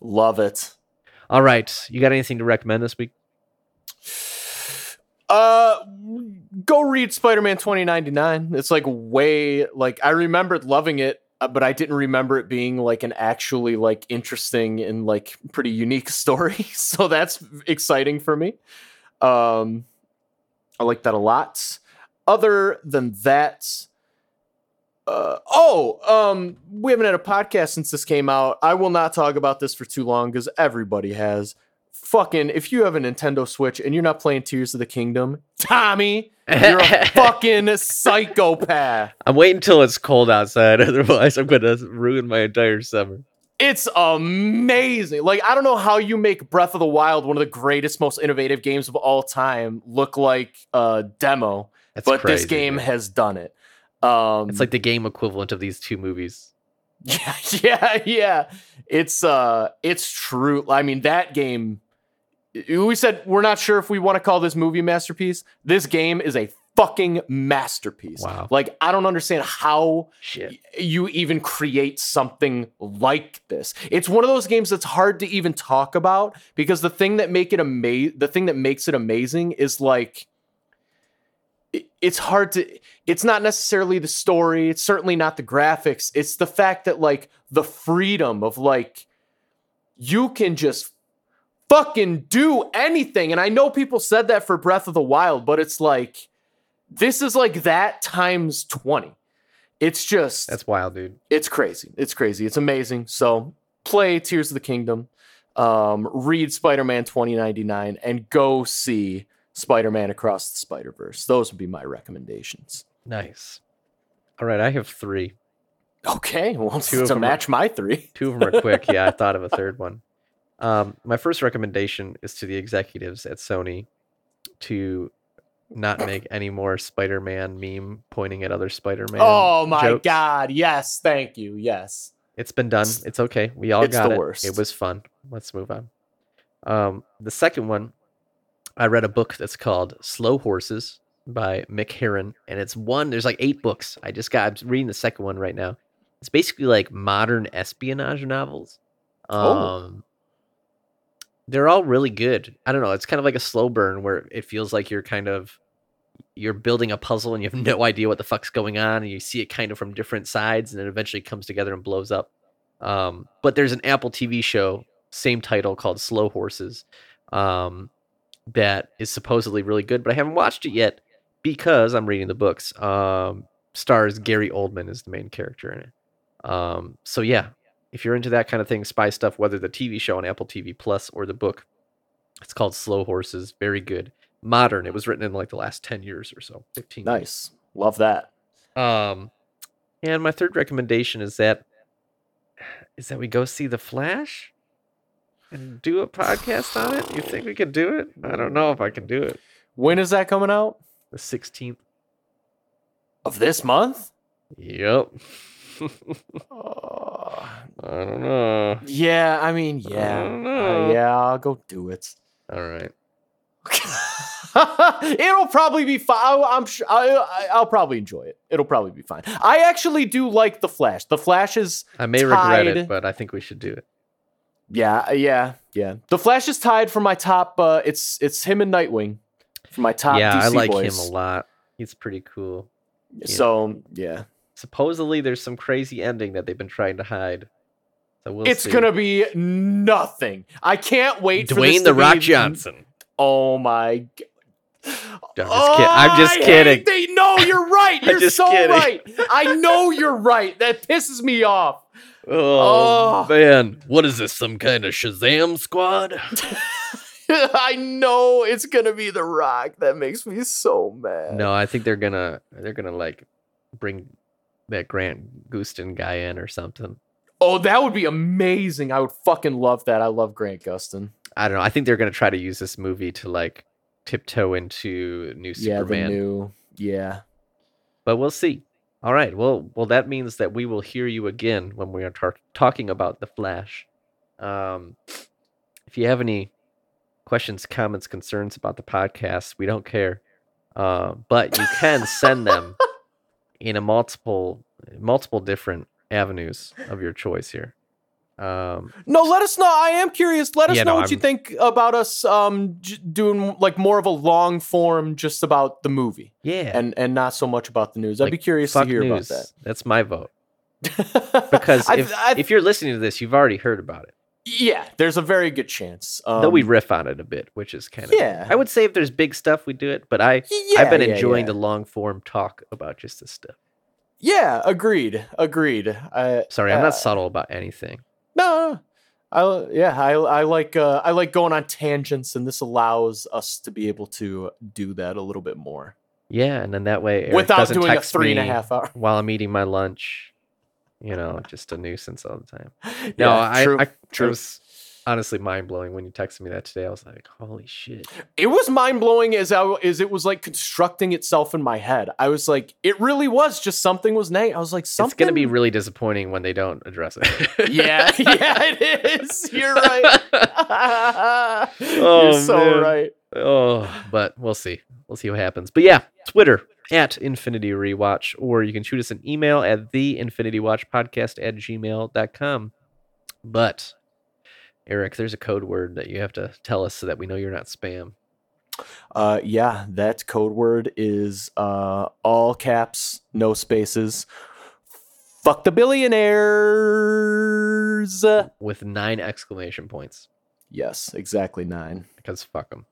Love it. All right, you got anything to recommend this week? Uh, go read Spider-Man 2099. It's like way like I remembered loving it, uh, but I didn't remember it being like an actually like interesting and like pretty unique story. So that's exciting for me. Um, I like that a lot. other than that, uh, oh, um, we haven't had a podcast since this came out. I will not talk about this for too long because everybody has. Fucking, if you have a Nintendo Switch and you're not playing Tears of the Kingdom, Tommy, you're a fucking psychopath. I'm waiting until it's cold outside. Otherwise, I'm gonna ruin my entire summer. It's amazing. Like, I don't know how you make Breath of the Wild, one of the greatest, most innovative games of all time, look like a demo. That's but this game dude. has done it. Um, It's like the game equivalent of these two movies. Yeah, yeah, yeah. It's uh it's true. I mean, that game we said we're not sure if we want to call this movie masterpiece. This game is a fucking masterpiece. Wow. Like I don't understand how Shit. you even create something like this. It's one of those games that's hard to even talk about because the thing that make it ama- the thing that makes it amazing is like it's hard to it's not necessarily the story, it's certainly not the graphics. It's the fact that like the freedom of like you can just fucking do anything. And I know people said that for Breath of the Wild, but it's like this is like that times 20. It's just That's wild, dude. it's crazy. It's crazy. It's amazing. So play Tears of the Kingdom, um, read Spider Man 2099, and go see Spider Man Across the Spider Verse. Those would be my recommendations. Nice. All right, I have three. Okay, well, Two to them are- match my three. Two of them are quick. yeah, I thought of a third one. Um, my first recommendation is to the executives at Sony to not make any more Spider-Man meme pointing at other Spider-Man. Oh my jokes. God. Yes. Thank you. Yes. It's been done. It's- okay. We all it's got the it. worst. It was fun. Let's move on. Um, the second one, I read a book that's called Slow Horses by Mick Herron, and it's one. There's like eight books. I just got. I'm reading the second one right now. It's basically like modern espionage novels. Um, Oh. They're all really good. I don't know. It's kind of like a slow burn where it feels like you're kind of you're building a puzzle and you have no idea what the fuck's going on, and you see it kind of from different sides, and it eventually comes together and blows up. Um, but there's an Apple TV show, same title called Slow Horses, um, that is supposedly really good, but I haven't watched it yet because I'm reading the books. Um, stars Gary Oldman is the main character in it. Um, so yeah, if you're into that kind of thing, spy stuff, whether the TV show on Apple TV Plus or the book, it's called Slow Horses. Very good, modern. It was written in like the last ten years or so, fifteen. years. Nice. Love that. Um, and my third recommendation is that is that we go see the Flash and do a podcast on it. You think we could do it? I don't know if I can do it. When is that coming out? The sixteenth. Of this month? Yep. I don't know. yeah, I mean, yeah. don't Uh, yeah, I'll go do it. All right. It'll probably be fine. I'm sure I, I, I'll probably enjoy it. It'll probably be fine. I actually do like the Flash. The Flash is I may regret it, but I think we should do it. yeah, uh, yeah, yeah. The Flash is tied for my top. Uh, it's it's him and Nightwing for my top. yeah, DC I like boys. him a lot. He's pretty cool. So yeah, Supposedly, there's some crazy ending that they've been trying to hide. So we'll it's see. gonna be nothing. I can't wait. for this Dwayne to the Rock be- Johnson. Oh my. g- I'm just kid- I'm oh, just I kidding. They know you're right. You're just so kidding. right. I know you're right. That pisses me off. Oh, Oh. man, what is this? Some kind of Shazam squad? I know it's gonna be The Rock. That makes me so mad. No, I think they're gonna they're gonna like bring that Grant Gustin guy in or something. Oh, that would be amazing. I would fucking love that. I love Grant Gustin. I don't know. I think they're gonna try to use this movie to like tiptoe into new Yeah, Superman. the new. Yeah. But we'll see. All right. Well, well, that means that we will hear you again when we are tar- talking about the Flash. Um, if you have any questions, comments, concerns about the podcast, we don't care. Uh, but you can send them in a multiple, multiple different avenues of your choice here. Um, No, let us know. I am curious. Let us Yeah, know no, what you I'm- think about us um j- doing like more of a long form just about the movie yeah. and and not so much about the news. I'd be curious to hear news. about that. That's my vote. Because if, I- if you're listening to this, you've already heard about it. Yeah, there's a very good chance. Um, Though we riff on it a bit, which is kind of yeah. I would say if there's big stuff, we do it. But I yeah, I've been yeah, enjoying yeah. the long form talk about just this stuff. Yeah, agreed. Agreed. I, Sorry, I'm uh, not subtle about anything. No, no. I yeah, I I like uh, I like going on tangents, and this allows us to be able to do that a little bit more Yeah, and then that way Erik without doing a text three a me half hour. while I'm eating my lunch. You know, just a nuisance all the time. Yeah, No, I, true, I, I was honestly mind blowing when you texted me that today. I was like, holy shit. it was mind blowing as I as it was like constructing itself in my head. I was like, it really was just something was name. I was like, something. It's going to be really disappointing when they don't address it. yeah, yeah, it is. You're right. Oh, You're so man. right. Oh, but we'll see. We'll see what happens. But yeah, Twitter at Infinity Rewatch, or you can shoot us an email at the Infinity Watch Podcast at gmail.com. But Erik, there's a code word that you have to tell us so that we know you're not spam. Uh, yeah, that code word is uh, all caps, no spaces. Fuck the billionaires. With nine exclamation points. Yes, exactly nine. Because fuck them.